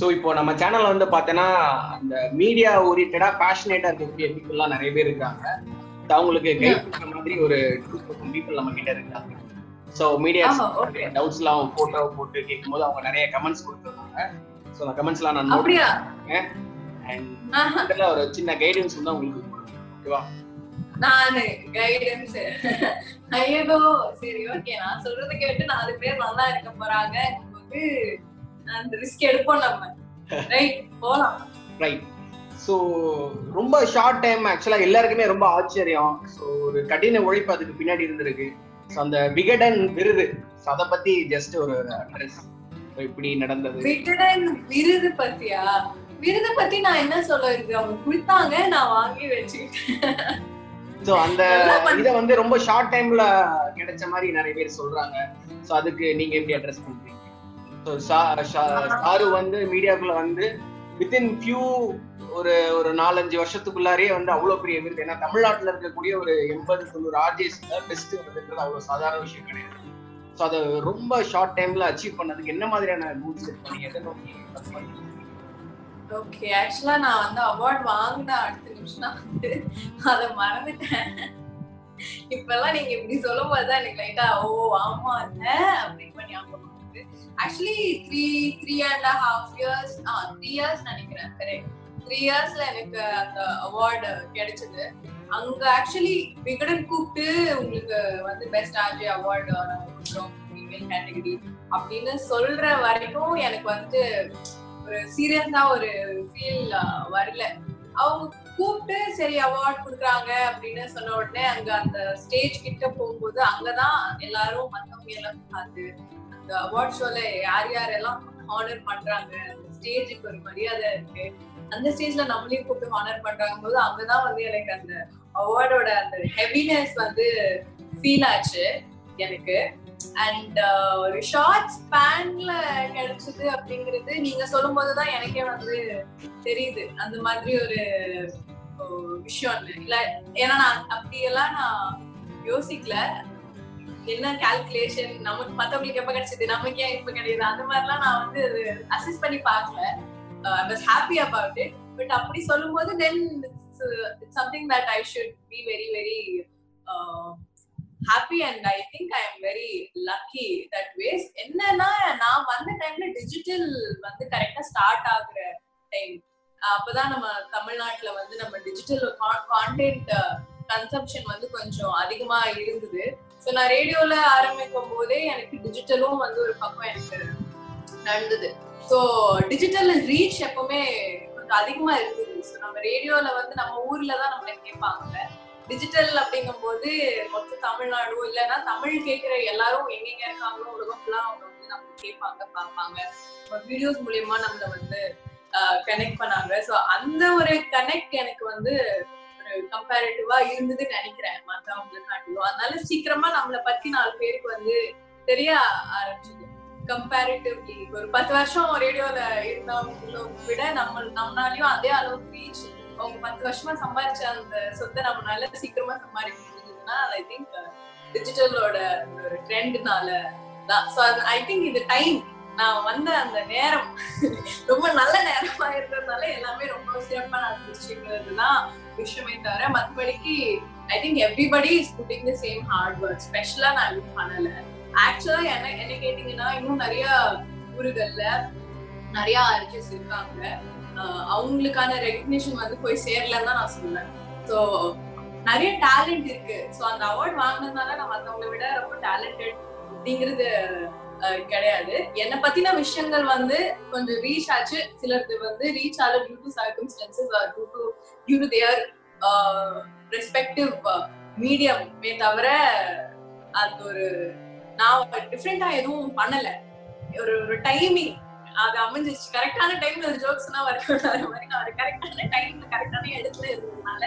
So இப்போ நம்ம சேனல்ல வந்து பார்த்தோன்னா அந்த மீடியா ஓரியன்டா பேஷனேட்டா இருக்கக்கூடிய பீப்புள்லாம் நிறைய பேர் இருக்காங்க. அவங்களுக்கு கைட் பண்ற மாதிரி ஒரு டூ தௌசண்ட் பீப்புள் நம்ம கிட்ட இருக்காங்க. So media. டவுட்ஸ்லாம் போட்டோ போட்டு கேட்கும்போது அவங்க நிறைய கமெண்ட்ஸ் கொடுத்துருக்காங்க ஸோ அந்த கமெண்ட்ஸ்லாம் நான் நோட் அப்படியா? அண்ட் ஒரு சின்ன கைடன்ஸ் வந்து உங்களுக்கு. ஓகேவா நானு கைடன்ஸ் ஐயோ சரி ஓகே நான் சொல்றத கேட்டு நாலு பேர் நல்லா இருக்க போறாங்க. போது அந்த ரிஸ்க் எடுப்போம் நம்ம. ரைட் போலாம். ரைட் ஸோ ரொம்ப ஷார்ட் டைம் ஆக்சுவலா எல்லாருக்குமே ரொம்ப ஆச்சரியம். ஸோ ஒரு கடின உழைப்பு அதுக்கு பின்னாடி இருந்திருக்கு. ஸோ அந்த விகடன் விருது. ஸோ அதை பத்தி ஜஸ்ட் ஒரு அட்ரஸ் இப்படி நடந்தது. விகடன் விருது பத்தியா? விருது பத்தி நான் என்ன சொல்ல இருக்கு அவங்க கொடுத்தாங்க நான் வாங்கி வச்சுக்கிட்டேன். ஸோ அந்த இதை வந்து ரொம்ப ஷார்ட் டைம்ல கிடைச்ச மாதிரி நிறைய பேர் சொல்றாங்க. ஸோ அதுக்கு நீங்க எப்படி அட்ரஸ் பண்றீங்க? ஷாரு சாரு வந்து மீடியாக்குள்ள வந்து வித்தின் ஃபியூ ஒரு ஒரு நாலஞ்சு வருஷத்துக்குள்ளாரே வந்து அவ்வளவு பெரிய விருது ஏன்னா தமிழ்நாட்டுல இருக்கக்கூடிய ஒரு எண்பது தொண்ணூறு ஆர்டிஸ்ட்ல பெஸ்ட் விருதுன்றது அவ்வளவு சாதாரண விஷயம் கிடையாது. ஸோ அதை ரொம்ப ஷார்ட் டைம்ல அச்சீவ் பண்ணதுக்கு என்ன மாதிரியான ரூல்ஸ் செட் பண்ணி எதை நோக்கி ஓகே ஆக்சுவலா நான் வந்து அவார்ட் வாங்கின அடுத்த நிமிஷம் நான் வந்து அதை மறந்துட்டேன். இப்பெல்லாம் நீங்க இப்படி சொல்லும் போதுதான் எனக்கு லைட்டா ஓ ஆமா இல்லை அப்படின்னு பண்ணி ஞாபகம் இருக்கு actually three three and half years three years நினைக்கிறேன். கரெக்ட் த்ரீ இயர்ஸ்ல எனக்கு அந்த அவார்டு கிடைச்சது. அங்க ஆக்சுவலி விகடன் கூப்பிட்டு உங்களுக்கு வந்து பெஸ்ட் ஆர்ஜி அவார்டு கொடுக்குறோம் ஃபீமேல் கேட்டகரி அப்படின்னு சொல்ற வரைக்கும் எனக்கு வந்து ஒரு சீரியஸா ஒரு ஃபீல் வரல. அவங்க கூப்பிட்டு சரி அவார்ட் கொடுக்குறாங்க அப்படின்னு சொன்ன உடனே அங்க அந்த ஸ்டேஜ் கிட்ட போகும்போது அங்கதான் எல்லாரும் மத்தவங்க எல்லாம் பார்த்து இந்த அவார்ட் ஷோல யார் யாரெல்லாம் ஹானர் பண்றாங்க? ஸ்டேஜுக்கு ஒரு மரியாதை இருக்கு. அந்த ஸ்டேஜ்ல நம்மளையும் கூப்பிட்டு ஹானர் பண்றாங்க போது அங்கதான் வந்து எனக்கு அந்த அவார்டோட அந்த ஹெவினஸ் வந்து ஃபீல் ஆச்சு எனக்கு. அண்ட் ஒரு ஷார்ட் ஸ்பேன்ல கிடைச்சது அப்படிங்கிறது நீங்க சொல்லும் போதுதான் எனக்கே வந்து தெரியுது. அந்த மாதிரி ஒரு ஒரு விஷயம் இல்ல ஏன்னா நான் அப்படியெல்லாம் நான் யோசிக்கல. என்ன கால்குலேஷன் நமக்கு மத்தவங்களுக்கு எப்ப கிடைச்சது? நமக்கு ஏன் இப்ப கிடையாது அந்த மாதிரிலாம் நான் வந்து அசஸ் பண்ணி பார்க்கல. I was happy about it but அப்படி சொல்லும்போது then it's something that I should be very very happy and I think I am very lucky that was என்னன்னா நான் வந்த டைம்ல டிஜிட்டல் வந்து கரெக்டா ஸ்டார்ட் ஆகுற டைம் அப்பதான் நம்ம தமிழ்நாட்டுல வந்து நம்ம டிஜிட்டல் கான்டென்ட் கன்சப்ஷன் வந்து கொஞ்சம் அதிகமா இருந்தது. ஸோ நான் ரேடியோல ஆரம்பிக்கும் போதே எனக்கு டிஜிட்டலும் வந்து ஒரு பக்கம் எனக்கு நடந்தது. ஸோ டிஜிட்டல் ரீச் எப்பவுமே கொஞ்சம் அதிகமா இருந்தது. ஸோ நம்ம ரேடியோல வந்து நம்ம ஊர்ல தான் நம்மளை கேட்பாங்க. டிஜிட்டல் அப்படிங்கும் போது மொத்த தமிழ்நாடும் இல்லைன்னா தமிழ் கேட்குற எல்லாரும் எங்கெங்க இருக்காங்களோ உலகம் ஃபுல்லாக அவங்க வந்து நம்ம கேட்பாங்க பார்ப்பாங்க. வீடியோஸ் மூலியமா நம்மளை வந்து கனெக்ட் பண்ணாங்க. ஸோ அந்த ஒரு கனெக்ட் எனக்கு வந்து ஒரு கம்பேரிட்டிவா இருந்ததுன்னு நினைக்கிறேன் மத்தவங்களை காட்டிலும். அதனால சீக்கிரமா நம்மளை பத்தி நாலு பேருக்கு வந்து தெரிய ஆரம்பிச்சது. கம்பேரிட்டிவ்லி ஒரு பத்து வருஷம் ரேடியோல இருந்தவங்கள விட நம்ம நம்மளாலயும் அதே அளவுக்கு ரீச் அவங்க பத்து வருஷமா சம்பாதிச்ச அந்த சொத்தை நம்மளால சீக்கிரமா சம்பாதிக்க முடிஞ்சதுன்னா ஐ திங்க் டிஜிட்டலோட ஒரு ட்ரெண்ட்னால தான். ஸோ ஐ திங்க் இது டைம் நான் வந்த அந்த நேரம் ரொம்ப நல்ல நேரமா இருந்ததுனால எல்லாமே ரொம்ப சிறப்பா நடந்துச்சுங்கிறது தான் விஷயமே தவிர மற்றபடிக்கு I think everybody is putting the same hard work ஸ்பெஷலா நான் இது பண்ணல. ஆக்சுவலா என்ன என்ன கேட்டீங்கன்னா இன்னும் நிறைய ஊர்கள்ல நிறைய ஆர்ஜிஸ் இருக்காங்க. அவங்களுக்கான ரெகக்னிஷன் வந்து போய் சேரலன்னு தான் நான் சொல்லுவேன். ஸோ நிறைய டேலண்ட் இருக்கு. ஸோ அந்த அவார்ட் வாங்கினதுனால நான் மற்றவங்களை விட ரொம்ப டேலண்டட் அப்படிங்கிறது கிடையாது. என்னை பத்தின விஷயங்கள் வந்து கொஞ்சம் ரீச் ஆச்சு. சிலருக்கு வந்து ரீச் ஆகல due to circumstances due to due to their respective மீடியமே தவிர அது ஒரு நான் டிஃப்ரெண்டா எதுவும் பண்ணல. ஒரு ஒரு டைமிங் அது அமைஞ்சிச்சு கரெக்டான டைம்ல ஒரு ஜோக்ஸ் எல்லாம் வர மாதிரி நான் ஒரு கரெக்டான டைம்ல கரெக்டான இடத்துல இருந்ததுனால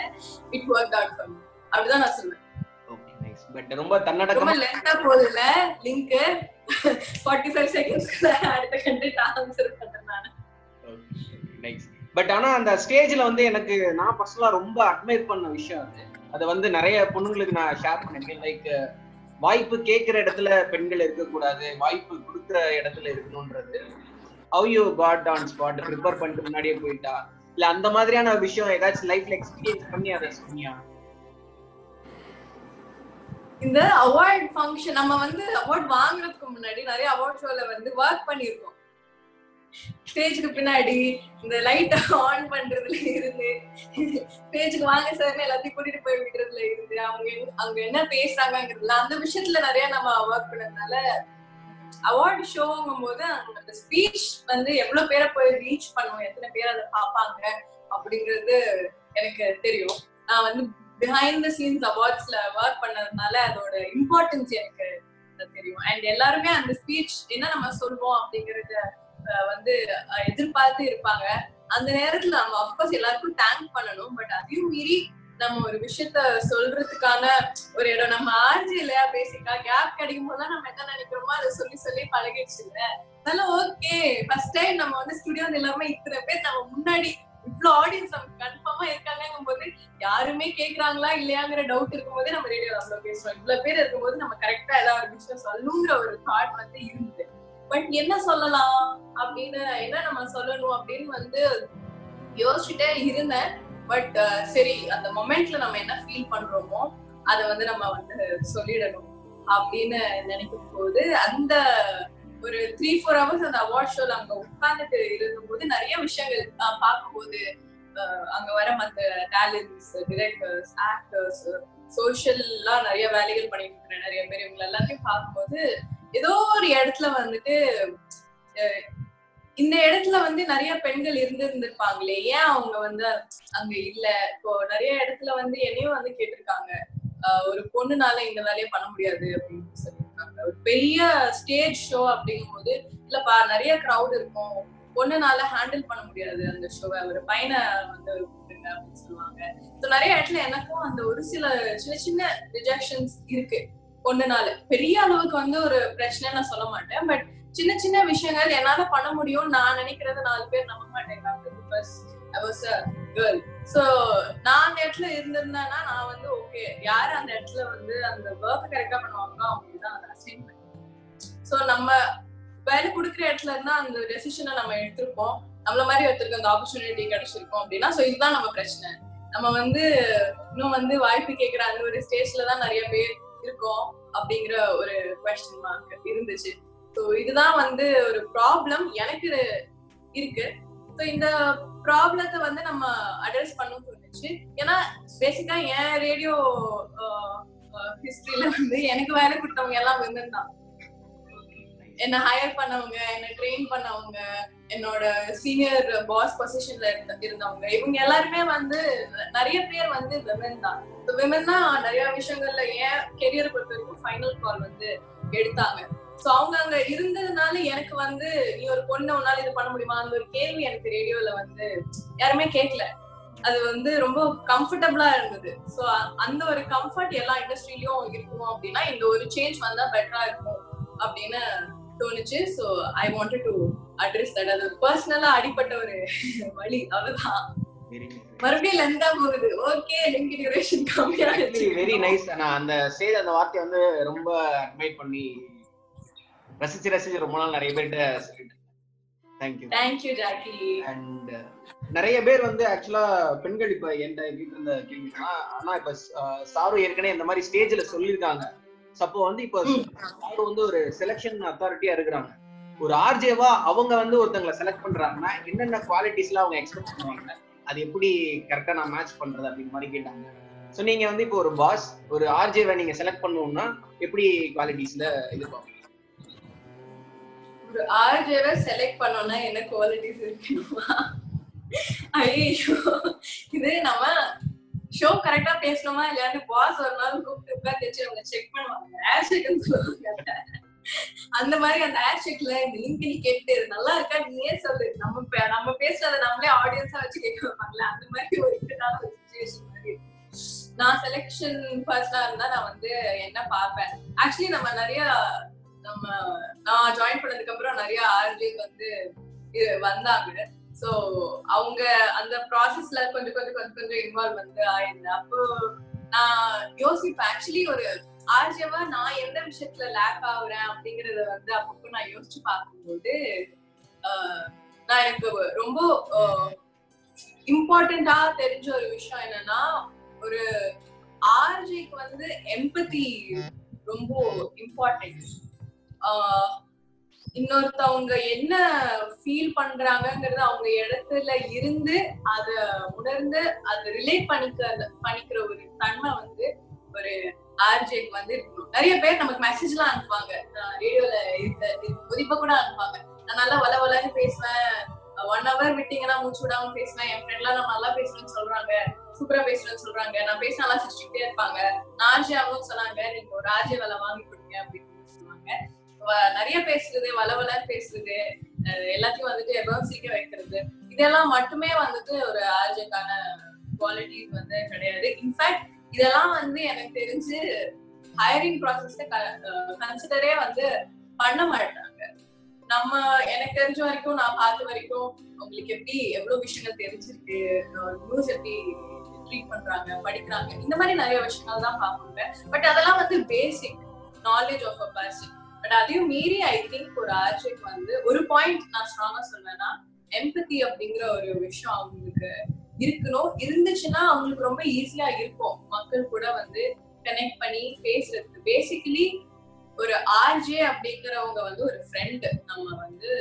இட் ஒர்க் அவுட் ஃபார் அப்படிதான் நான் சொல்லுவேன். பட் ரொம்ப தன்னடக்கமா ரொம்ப லென்த்தா போகுதுல லிங்க் 45 செகண்ட்ஸ்க்கு அடுத்த கண்டென்ட் ஆன்சர் பண்றேன் நான். நைஸ் பட் ஆனா அந்த ஸ்டேஜ்ல வந்து எனக்கு நான் பர்சனலா ரொம்ப அட்மைர் பண்ண விஷயம் அது. அதை வந்து நிறைய பொண்ணுங்களுக்கு நான் ஷேர் பண்ணிருக்கேன். லைக் வாய்ப்பு கேட்கிற இடத்துல பெண்கள் இருக்கக்கூடாது வாய்ப்பு கொடுக்குற இடத்துல இருக்கணும்ன்றது. How you got on spot prepare பண்ணிட்டு முன்னாடியே போயிட்டா? இல்ல அந்த மாதிரியான விஷயம் ஏதாச்சும் லைஃப்ல எக்ஸ்பீரியன்ஸ் பண்ணி அதை சொன்னியா? இந்த அவார்ட் ஃபங்க்ஷன் நம்ம வந்து அவார்ட் வாங்குறதுக்கு முன்னாடி நிறைய அவார்ட் ஷோல வந்து ஒர்க் பண்ணிருக்கோம் ஸ்டேஜுக்கு பின்னாடி இந்த லைட் ஆன் பண்றதுல இருந்து ஸ்டேஜுக்கு வாங்க சார் எல்லாத்தையும் கூட்டிட்டு போய் விடுறதுல இருந்து அவங்க அங்க என்ன பேசுறாங்கிறதுல அந்த விஷயத்துல நிறைய நம்ம ஒர்க் பண்ணதுனால அவார்டு ஷோங்கும் போது அந்த ஸ்பீச் வந்து எவ்வளவு பேரை போய் ரீச் பண்ணுவோம் எத்தனை பேர் அதை பார்ப்பாங்க அப்படிங்கிறது எனக்கு தெரியும். நான் வந்து பிஹைண்ட் த சீன்ஸ் அவார்ட்ஸ்ல ஒர்க் பண்ணதுனால அதோட இம்பார்ட்டன்ஸ் எனக்கு தெரியும். அண்ட் எல்லாருமே அந்த ஸ்பீச் என்ன நம்ம சொல்வோம் அப்படிங்கறத வந்து எதிர்பார்த்து இருப்பாங்க. அந்த நேரத்துல நம்ம அப்கோர்ஸ் எல்லாருக்கும் தேங்க் பண்ணணும். பட் அதையும் மீறி நம்ம ஒரு விஷயத்த சொல்றதுக்கான ஒரு இடம் நம்ம ஆர்ஜி இல்லையா பேசிக்கா கேப் கிடைக்கும் போது நம்ம என்ன நினைக்கிறோமோ அதை சொல்லி சொல்லி பழகிடுச்சு இல்ல அதனால ஓகே ஃபர்ஸ்ட் டைம் நம்ம வந்து ஸ்டுடியோ இல்லாம இத்தனை பேர் நம்ம முன்னாடி இவ்வளவு ஆடியன்ஸ் நமக்கு கன்ஃபார்மா இருக்காங்கங்கும் போது யாருமே கேக்குறாங்களா இல்லையாங்கிற டவுட் இருக்கும்போது நம்ம ரேடியோல அவ்வளவு பேசுவோம் இவ்வளவு பேர் இருக்கும்போது நம்ம கரெக்டா ஏதாவது ஒரு விஷயம் சொல்லணுங்கிற ஒரு தாட் வந்து இருந்தது. பட் என்ன சொல்லலாம் அப்படின்னு என்ன நம்ம சொல்லணும் அப்படின்னு வந்து யோசிச்சுட்டே இருந்தேன். பட் சரி அந்த மொமெண்ட்ல நம்ம என்ன ஃபீல் பண்றோமோ அதை வந்து நம்ம வந்து சொல்லிடணும் அப்படின்னு நினைக்கும் போது அந்த ஒரு த்ரீ ஃபோர் ஹவர்ஸ் அந்த அவார்ட் ஷோல அங்க உட்கார்ந்துட்டு இருந்தபோது நிறைய விஷயங்கள் நான் பார்க்கும்போது அங்க வர மத்த டேலண்ட்ஸ் டிரெக்டர்ஸ் ஆக்டர்ஸ் சோஷியல்லாம் நிறைய வேலைகள் பண்ணிட்டு இருக்கிற நிறைய பேர் இவங்க எல்லாத்தையும் பார்க்கும்போது ஏதோ ஒரு இடத்துல வந்துட்டு இந்த இடத்துல வந்து நிறைய பெண்கள் இருந்திருந்திருப்பாங்களே ஏன் அவங்க வந்து அங்க இல்ல? இப்போ நிறைய இடத்துல வந்து என்னையும் வந்து கேட்டிருக்காங்க ஒரு பொண்ணுனால இந்த வேலையை பண்ண முடியாது அப்படின்னு சொல்லி. சொல்லியிருக்காங்க ஒரு பெரிய ஸ்டேஜ் ஷோ அப்படிங்கும்போது இல்லப்பா நிறைய க்ரௌட் இருக்கும். பொண்ணுனால ஹேண்டில் பண்ண முடியாது அந்த ஷோவை ஒரு பையனை வந்து கூப்பிடுங்க அப்படின்னு சொல்லுவாங்க. ஸோ நிறைய இடத்துல எனக்கும் அந்த ஒரு சில சின்ன சின்ன ரிஜெக்ஷன்ஸ் இருக்கு. பொண்ணுனால பெரிய அளவுக்கு வந்து ஒரு பிரச்சனை நான் சொல்ல மாட்டேன். பட் சின்ன சின்ன விஷயங்கள் என்னால பண்ண முடியும் நான் நினைக்கிறத நாலு பேர் நம்ப மாட்டேங்கிறாங்க I was a girl so நான் அந்த இடத்துல இருந்திருந்தேன்னா நான் வந்து ஓகே யார் அந்த இடத்துல வந்து அந்த ஒர்க் கரெக்டா பண்ணுவாங்களோ அவங்க தான் அதை அசைன் சோ நம்ம வேலை கொடுக்குற இடத்துல இருந்தா அந்த டெசிஷனை நம்ம எடுத்திருப்போம். நம்மள மாதிரி ஒருத்தருக்கு அந்த ஆப்பர்ச்சுனிட்டி கிடைச்சிருக்கோம் அப்படின்னா சோ இதுதான் நம்ம பிரச்சனை. நம்ம வந்து இன்னும் வந்து வாய்ப்பு கேட்கிற அந்த ஒரு ஸ்டேஜ்ல தான் நிறைய பேர் இருக்கோம் அப்படிங்கிற ஒரு கொஸ்டின் மார்க் இருந்துச்சு. ஸோ இதுதான் வந்து ஒரு ப்ராப்ளம் எனக்கு இருக்கு. ஸோ இந்த ப்ராப்ளத்தை வந்து நம்ம அட்ரஸ் பண்ணணும்னு தோணுச்சு. ஏன்னா பேசிக்கா என் ரேடியோ ஹிஸ்டரியில வந்து எனக்கு வேலை கொடுத்தவங்க எல்லாம் விமன் தான். என்ன ஹையர் பண்ணவங்க என்ன ட்ரெயின் பண்ணவங்க என்னோட சீனியர் பாஸ் பொசிஷன்ல இருந்தவங்க. இவங்க எல்லாருமே வந்து நிறைய பேர் வந்து விமன் தான். விமன் தான் நிறைய விஷயங்கள்ல ஏன் கெரியர் பொறுத்த வரைக்கும் ஃபைனல் கால் வந்து எடுத்தாங்க. சோ அவங்க அங்க இருந்ததுனால எனக்கு வந்து நீ ஒரு பொண்ணு உன்னால இது பண்ண முடியுமா? அந்த ஒரு கேள்வி எனக்கு ரேடியோல வந்து யாருமே கேட்கல அது வந்து ரொம்ப கம்ஃபர்டபுளா இருந்தது. சோ அந்த ஒரு கம்ஃபர்ட் எல்லா இண்டஸ்ட்ரியிலயும் இருக்கணும் அப்படின்னா இந்த ஒரு சேஞ்ச் வந்தா பெட்டரா இருக்கும் அப்படின்னு தோணுச்சு. So I wanted to address that அது பர்சனலா அடிப்பட்ட ஒரு வழி. அவ்வளவுதான். மறுபடியும் லெந்தா போகுது. ஓகே லிங்க் டியூரேஷன் கம்மியா வெரி நைஸ் நான் அந்த செய்த அந்த வார்த்தையை வந்து ரொம்ப அட்மைட் பண்ணி ரசிச்சு ரசிச்சு ரொம்ப நாள் நிறைய பேர்கிட்ட சொல்லிட்டேன் தேங்க்யூ தேங்க்யூ ஜாக்கி அண்ட் நிறைய பேர் வந்து ஆக்சுவலா பெண்கள் இப்ப என்கிட்ட கேட்டு இருந்த கேள்வினா ஆனா இப்ப சாரு ஏற்கனவே இந்த மாதிரி ஸ்டேஜ்ல சொல்லியிருக்காங்க. அப்போ வந்து இப்ப சாரு வந்து ஒரு செலெக்ஷன் அத்தாரிட்டியா இருக்கிறாங்க. ஒரு ஆர்ஜேவா அவங்க வந்து ஒருத்தங்களை செலக்ட் பண்றாங்கன்னா என்னென்ன குவாலிட்டிஸ்ல அவங்க எக்ஸ்பெக்ட் பண்ணுவாங்க? அது எப்படி கரெக்டா நான் மேட்ச் பண்றது அப்படிங்கிற மாதிரி கேட்டாங்க. ஸோ நீங்க வந்து இப்போ ஒரு பாஸ் ஒரு ஆர்ஜேவை நீங்க செலக்ட் பண்ணணும்னா எப்படி குவாலிட்டிஸ்ல இது பார்ப்பீங்க ஒரு ஆர்ஜேவை செலக்ட் பண்ணோம்னா என்ன குவாலிட்டிஸ் இருக்கணுமா ஐயோ இது நம்ம ஷோ கரெக்டா பேசணுமா இல்லையான்னு பாஸ் ஒரு நாள் கூப்பிட்டு உட்காந்து வச்சு அவங்க செக் பண்ணுவாங்க. ஏர் செக்னு சொல்லுவாங்க. அந்த மாதிரி அந்த ஏர் செக்ல இந்த லிங்க் நீ கேட்டு நல்லா இருக்கா? நீயே சொல்லு? நம்ம நம்ம பேசுறத நம்மளே ஆடியன்ஸா வச்சு கேட்க வைப்பாங்கல்ல? அந்த மாதிரி ஒரு இக்கட்டான ஒரு சுச்சுவேஷன் மாதிரி நான் செலெக்ஷன் பர்சனா இருந்தா நான் வந்து என்ன பார்ப்பேன்? ஆக்சுவலி நம்ம நிறைய நம்ம நான் ஜாயின் பண்ணதுக்கு அப்புறம் நிறைய ஆர்ஜி வந்து வந்தாங்க. சோ அவங்க அந்த ப்ராசஸ்ல கொஞ்சம் கொஞ்சம் கொஞ்சம் கொஞ்சம் இன்வால்வ் வந்து ஆயிருந்தேன் அப்போ நான் யோசிப்பேன். ஆக்சுவலி ஒரு ஆர்ஜேவா நான் எந்த விஷயத்துல லேக் ஆகுறேன் அப்படிங்கறத வந்து அப்பப்போ நான் யோசிச்சு பார்க்கும்போது நான் எனக்கு ரொம்ப இம்பார்ட்டண்டா தெரிஞ்ச ஒரு விஷயம் என்னன்னா ஒரு ஆர்ஜிக்கு வந்து எம்பத்தி ரொம்ப இம்பார்ட்டன்ட் இன்னொருத்தவங்க என்ன ஃபீல் பண்றாங்கங்கறத அவங்க இடத்துல இருந்து அத உணர்ந்து அதை ரிலேட் பண்ணிக்க பண்ணிக்கிற ஒரு தன்மை வந்து ஒரு ஆர்ஜேக்கு வந்து இருக்கணும் நிறைய பேர் நமக்கு மெசேஜ் எல்லாம் அனுப்புவாங்க. ரேடியோல இருக்க இருக்கும்போது இப்ப கூட அனுப்புவாங்க. நான் நல்லா வள வளன்னு பேசுவேன். ஒன் ஹவர் விட்டீங்கன்னா மூச்சு விடாம பேசுவேன். என் ஃப்ரெண்ட்லாம் நான் நல்லா பேசுறேன்னு சொல்றாங்க. சூப்பரா பேசுறேன்னு சொல்றாங்க. நான் பேச நல்லா சிரிச்சுக்கிட்டே இருப்பாங்க. நான் ஆர்ஜியாவும் சொன்னாங்க. நீங்க ஒரு ஆர்ஜே வேலை வாங்கி கொடுங்க அப்படின்னு சொல்லுவாங்க. நிறைய பேசுறது வளவலன்னு பேசுறது எல்லாத்தையும் வந்துட்டு எவ்வளவு சீக்க வைக்கிறது. இதெல்லாம் மட்டுமே வந்துட்டு ஒரு ஆர்ஜக்கான குவாலிட்டிஸ் வந்து கிடையாது. இன்ஃபேக்ட் இதெல்லாம் வந்து எனக்கு தெரிஞ்சு ஹையரிங் ப்ராசஸ்ல கன்சிடரே வந்து பண்ண மாட்டாங்க. நம்ம எனக்கு தெரிஞ்ச வரைக்கும் நான் பார்த்த வரைக்கும் உங்களுக்கு எப்படி எவ்வளவு விஷயங்கள் தெரிஞ்சிருக்கு நியூஸ் எப்படி ட்ரீட் பண்றாங்க படிக்கிறாங்க இந்த மாதிரி நிறைய விஷயங்கள் தான் பார்ப்பாங்க பட் அதெல்லாம் வந்து basic knowledge of a person but அதையும் மீறி ஐ திங்க் ஒரு ஆர்ஜிக்கு வந்து ஒரு பாயிண்ட் நான் ஸ்ட்ராங்கா சொல்வேன்னா எம்பத்தி அப்படிங்கிற ஒரு விஷயம் அவங்களுக்கு இருக்கணும். இருந்துச்சுன்னா அவங்களுக்கு ரொம்ப ஈஸியா இருக்கும். மக்கள் கூட வந்து கனெக்ட் பண்ணி பேசுறது. பேசிக்கலி ஒரு ஆர்ஜே அப்படிங்கிறவங்க வந்து ஒரு ஃப்ரெண்டு நம்ம வந்து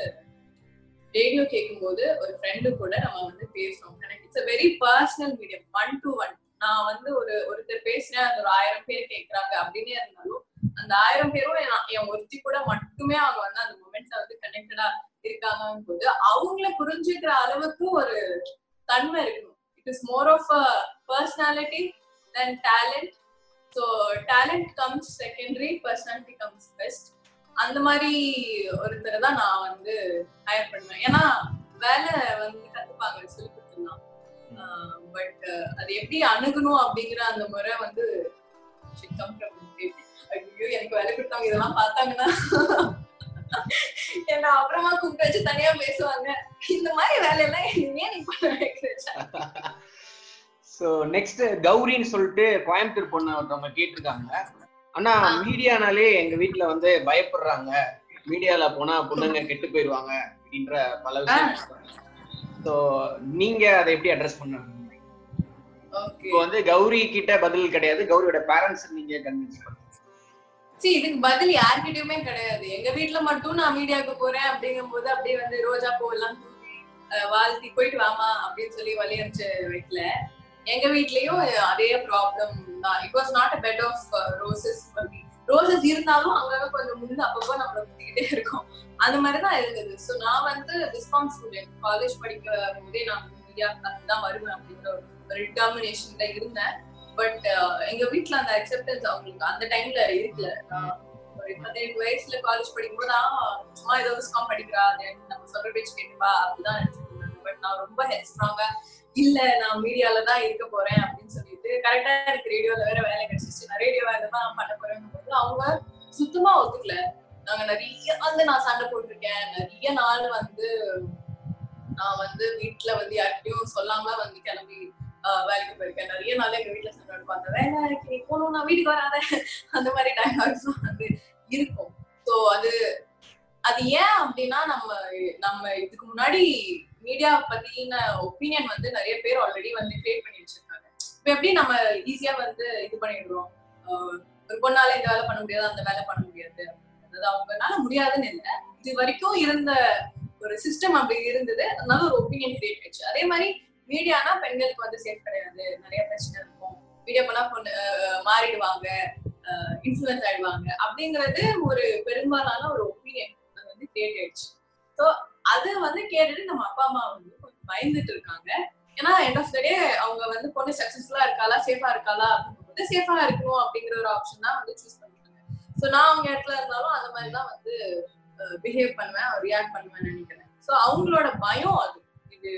ரேடியோ கேட்கும்போது ஒரு ஃப்ரெண்டு கூட நம்ம வந்து பேசுறோம். Connect it's very personal medium one to one நான் வந்து ஒரு ஒருத்தர் பேசுறேன் அது ஒரு ஆயிரம் பேர் கேட்கறாங்க அப்படின்னே இருந்தாலும் அந்த ஆயிரம் பேரும் என் ஒருத்தி கூட மட்டுமே அவங்க வந்து அந்த மொமெண்ட்ல வந்து கனெக்டடா இருக்காங்க போது அவங்கள புரிஞ்சுக்கிற அளவுக்கு ஒரு தன்மை இருக்கணும். It is more of a personality then talent so talent comes secondary personality comes best அந்த மாதிரி ஒருத்தரை தான் நான் வந்து ஹையர் பண்ணுவேன். ஏன்னா வேலை வந்து கத்துப்பாங்க சொல்லி கொடுத்துடலாம் பட் அது எப்படி அணுகணும் அப்படிங்கிற அந்த முறை வந்து should ஃப்ரம். ஐயோ எனக்கு வேலை கொடுத்தவங்க இதெல்லாம் பார்த்தாங்கன்னா. என்ன அப்புறமா கூப்பிட்டு வச்சு தனியா பேசுவாங்க. இந்த மாதிரி வேலையெல்லாம் இனிமே நீ பண்ண வைக்கிறேன். சோ நெக்ஸ்ட் கௌரின்னு சொல்லிட்டு கோயம்புத்தூர் பொண்ணு ஒருத்தவங்க கேட்டிருக்காங்க. ஆனா. மீடியானாலே எங்க வீட்ல வந்து பயப்படுறாங்க. மீடியால போனா பொண்ணுங்க கெட்டு போயிருவாங்க அப்படின்ற பல விஷயம் சோ நீங்க அதை எப்படி அட்ரஸ் பண்ணுவீங்க இப்போ வந்து கௌரி கிட்ட பதில் கிடையாது. கௌரியோட பேரண்ட்ஸ் நீங்க கன்வின்ஸ் பண்ணுங்க சரி இதுக்கு பதில் யார்கிட்டயுமே கிடையாது. எங்க வீட்ல மட்டும் நான் மீடியாவுக்கு போறேன் அப்படிங்கும் போது அப்படியே வந்து ரோஜா பூவெல்லாம் வாழ்த்தி போயிட்டு வாமா அப்படின்னு சொல்லி விளையாடிச்ச வீட்டுல எங்க வீட்லயும் அதே ப்ராப்ளம் தான். It was not a bed of roses roses இருந்தாலும் அங்கங்க கொஞ்சம் முன்னு அப்பப்போ நம்மள குத்திக்கிட்டே இருக்கும். அந்த மாதிரிதான் இருந்தது. சோ நான் வந்து டிஸ்காம் ஸ்டூடெண்ட் காலேஜ் படிக்க போதே நான் மீடியா தான் வருவேன் அப்படின்ற ஒரு டிட்டர்மினேஷன்ல இருந்தேன். பட் எங்க வீட்ல அந்த அக்செப்டன்ஸ் அவங்களுக்கு அந்த டைம்ல இருக்குல்ல ஒரு பதினெட்டு வயசுல காலேஜ் படிக்கும்போது சும்மா ஏதோ விஸ்காம் படிக்கிறா நம்ம சொல்ற பேச்சு கேட்டுப்பா அப்படிதான் நினைச்சிட்டு இருந்தாங்க பட் நான் ரொம்ப ஹெட் ஸ்ட்ராங்கா இல்ல நான் மீடியால தான் இருக்க போறேன் அப்படின்னு சொல்லிட்டு கரெக்டா எனக்கு ரேடியோல வேற வேலை கிடைச்சிச்சு நான் ரேடியோ வேலை தான் பண்ண போறேன் போது அவங்க சுத்தமா ஒத்துக்கல. நாங்க நிறைய வந்து நான் சண்டை போட்டிருக்கேன். நிறைய நாள் வந்து நான் வந்து வீட்ல வந்து யார்கிட்டயும் சொல்லாம வந்து கிளம்பி வேலைக்கு போயிருக்கேன். நிறைய நாள் எங்க வீட்டுல சண்டை எடுப்பாங்க வேலைக்கு நீ போகணும் நான் வீட்டுக்கு வராத. அந்த மாதிரி டைம் வந்து இருக்கும். ஸோ அது அது ஏன் அப்படின்னா நம்ம நம்ம இதுக்கு முன்னாடி மீடியா பத்தின ஒப்பீனியன் வந்து நிறைய பேர் ஆல்ரெடி வந்து கிரியேட் பண்ணி வச்சிருக்காங்க. இப்ப எப்படி நம்ம ஈஸியா வந்து இது பண்ணிடுறோம்? ஆஹ் ஒரு பொண்ணால இந்த வேலை பண்ண முடியாது அந்த வேலை பண்ண முடியாது. அது அவங்கனால முடியாதுன்னு இல்லை. இது வரைக்கும் இருந்த ஒரு சிஸ்டம் அப்படி இருந்தது. அதனால ஒரு ஒப்பீனியன் கிரியேட் ஆச்சு அதே மாதிரி மீடியானா பெண்களுக்கு வந்து சேஃப் கிடையாது. நிறைய பிரச்சனை இருக்கும். மீடியா பொண்ணு மாறிடுவாங்க. இன்ஃபுளுன்ஸ் ஆயிடுவாங்க. அப்படிங்கிறது ஒரு பெரும்பாலான ஒரு ஒப்பீனியன் அது வந்து கிரியேட் ஆயிடுச்சு. ஸோ அது வந்து கேட்டுட்டு நம்ம அப்பா அம்மா வந்து கொஞ்சம் பயந்துட்டு இருக்காங்க. ஏன்னா எண்ட் ஆஃப் த டே அவங்க வந்து பொண்ணு சக்சஸ்ஃபுல்லா இருக்காளா சேஃபா இருக்காளா அப்படிங்கும்போது சேஃபா இருக்கணும் அப்படிங்கிற ஒரு ஆப்ஷன் தான் வந்து சூஸ் பண்ணுவாங்க ஸோ நான் அவங்க இடத்துல இருந்தாலும் அந்த மாதிரி தான் வந்து பிஹேவ் பண்ணுவேன் ரியாக்ட் பண்ணுவேன் நினைக்கிறேன். ஸோ அவங்களோட பயம் அது. இது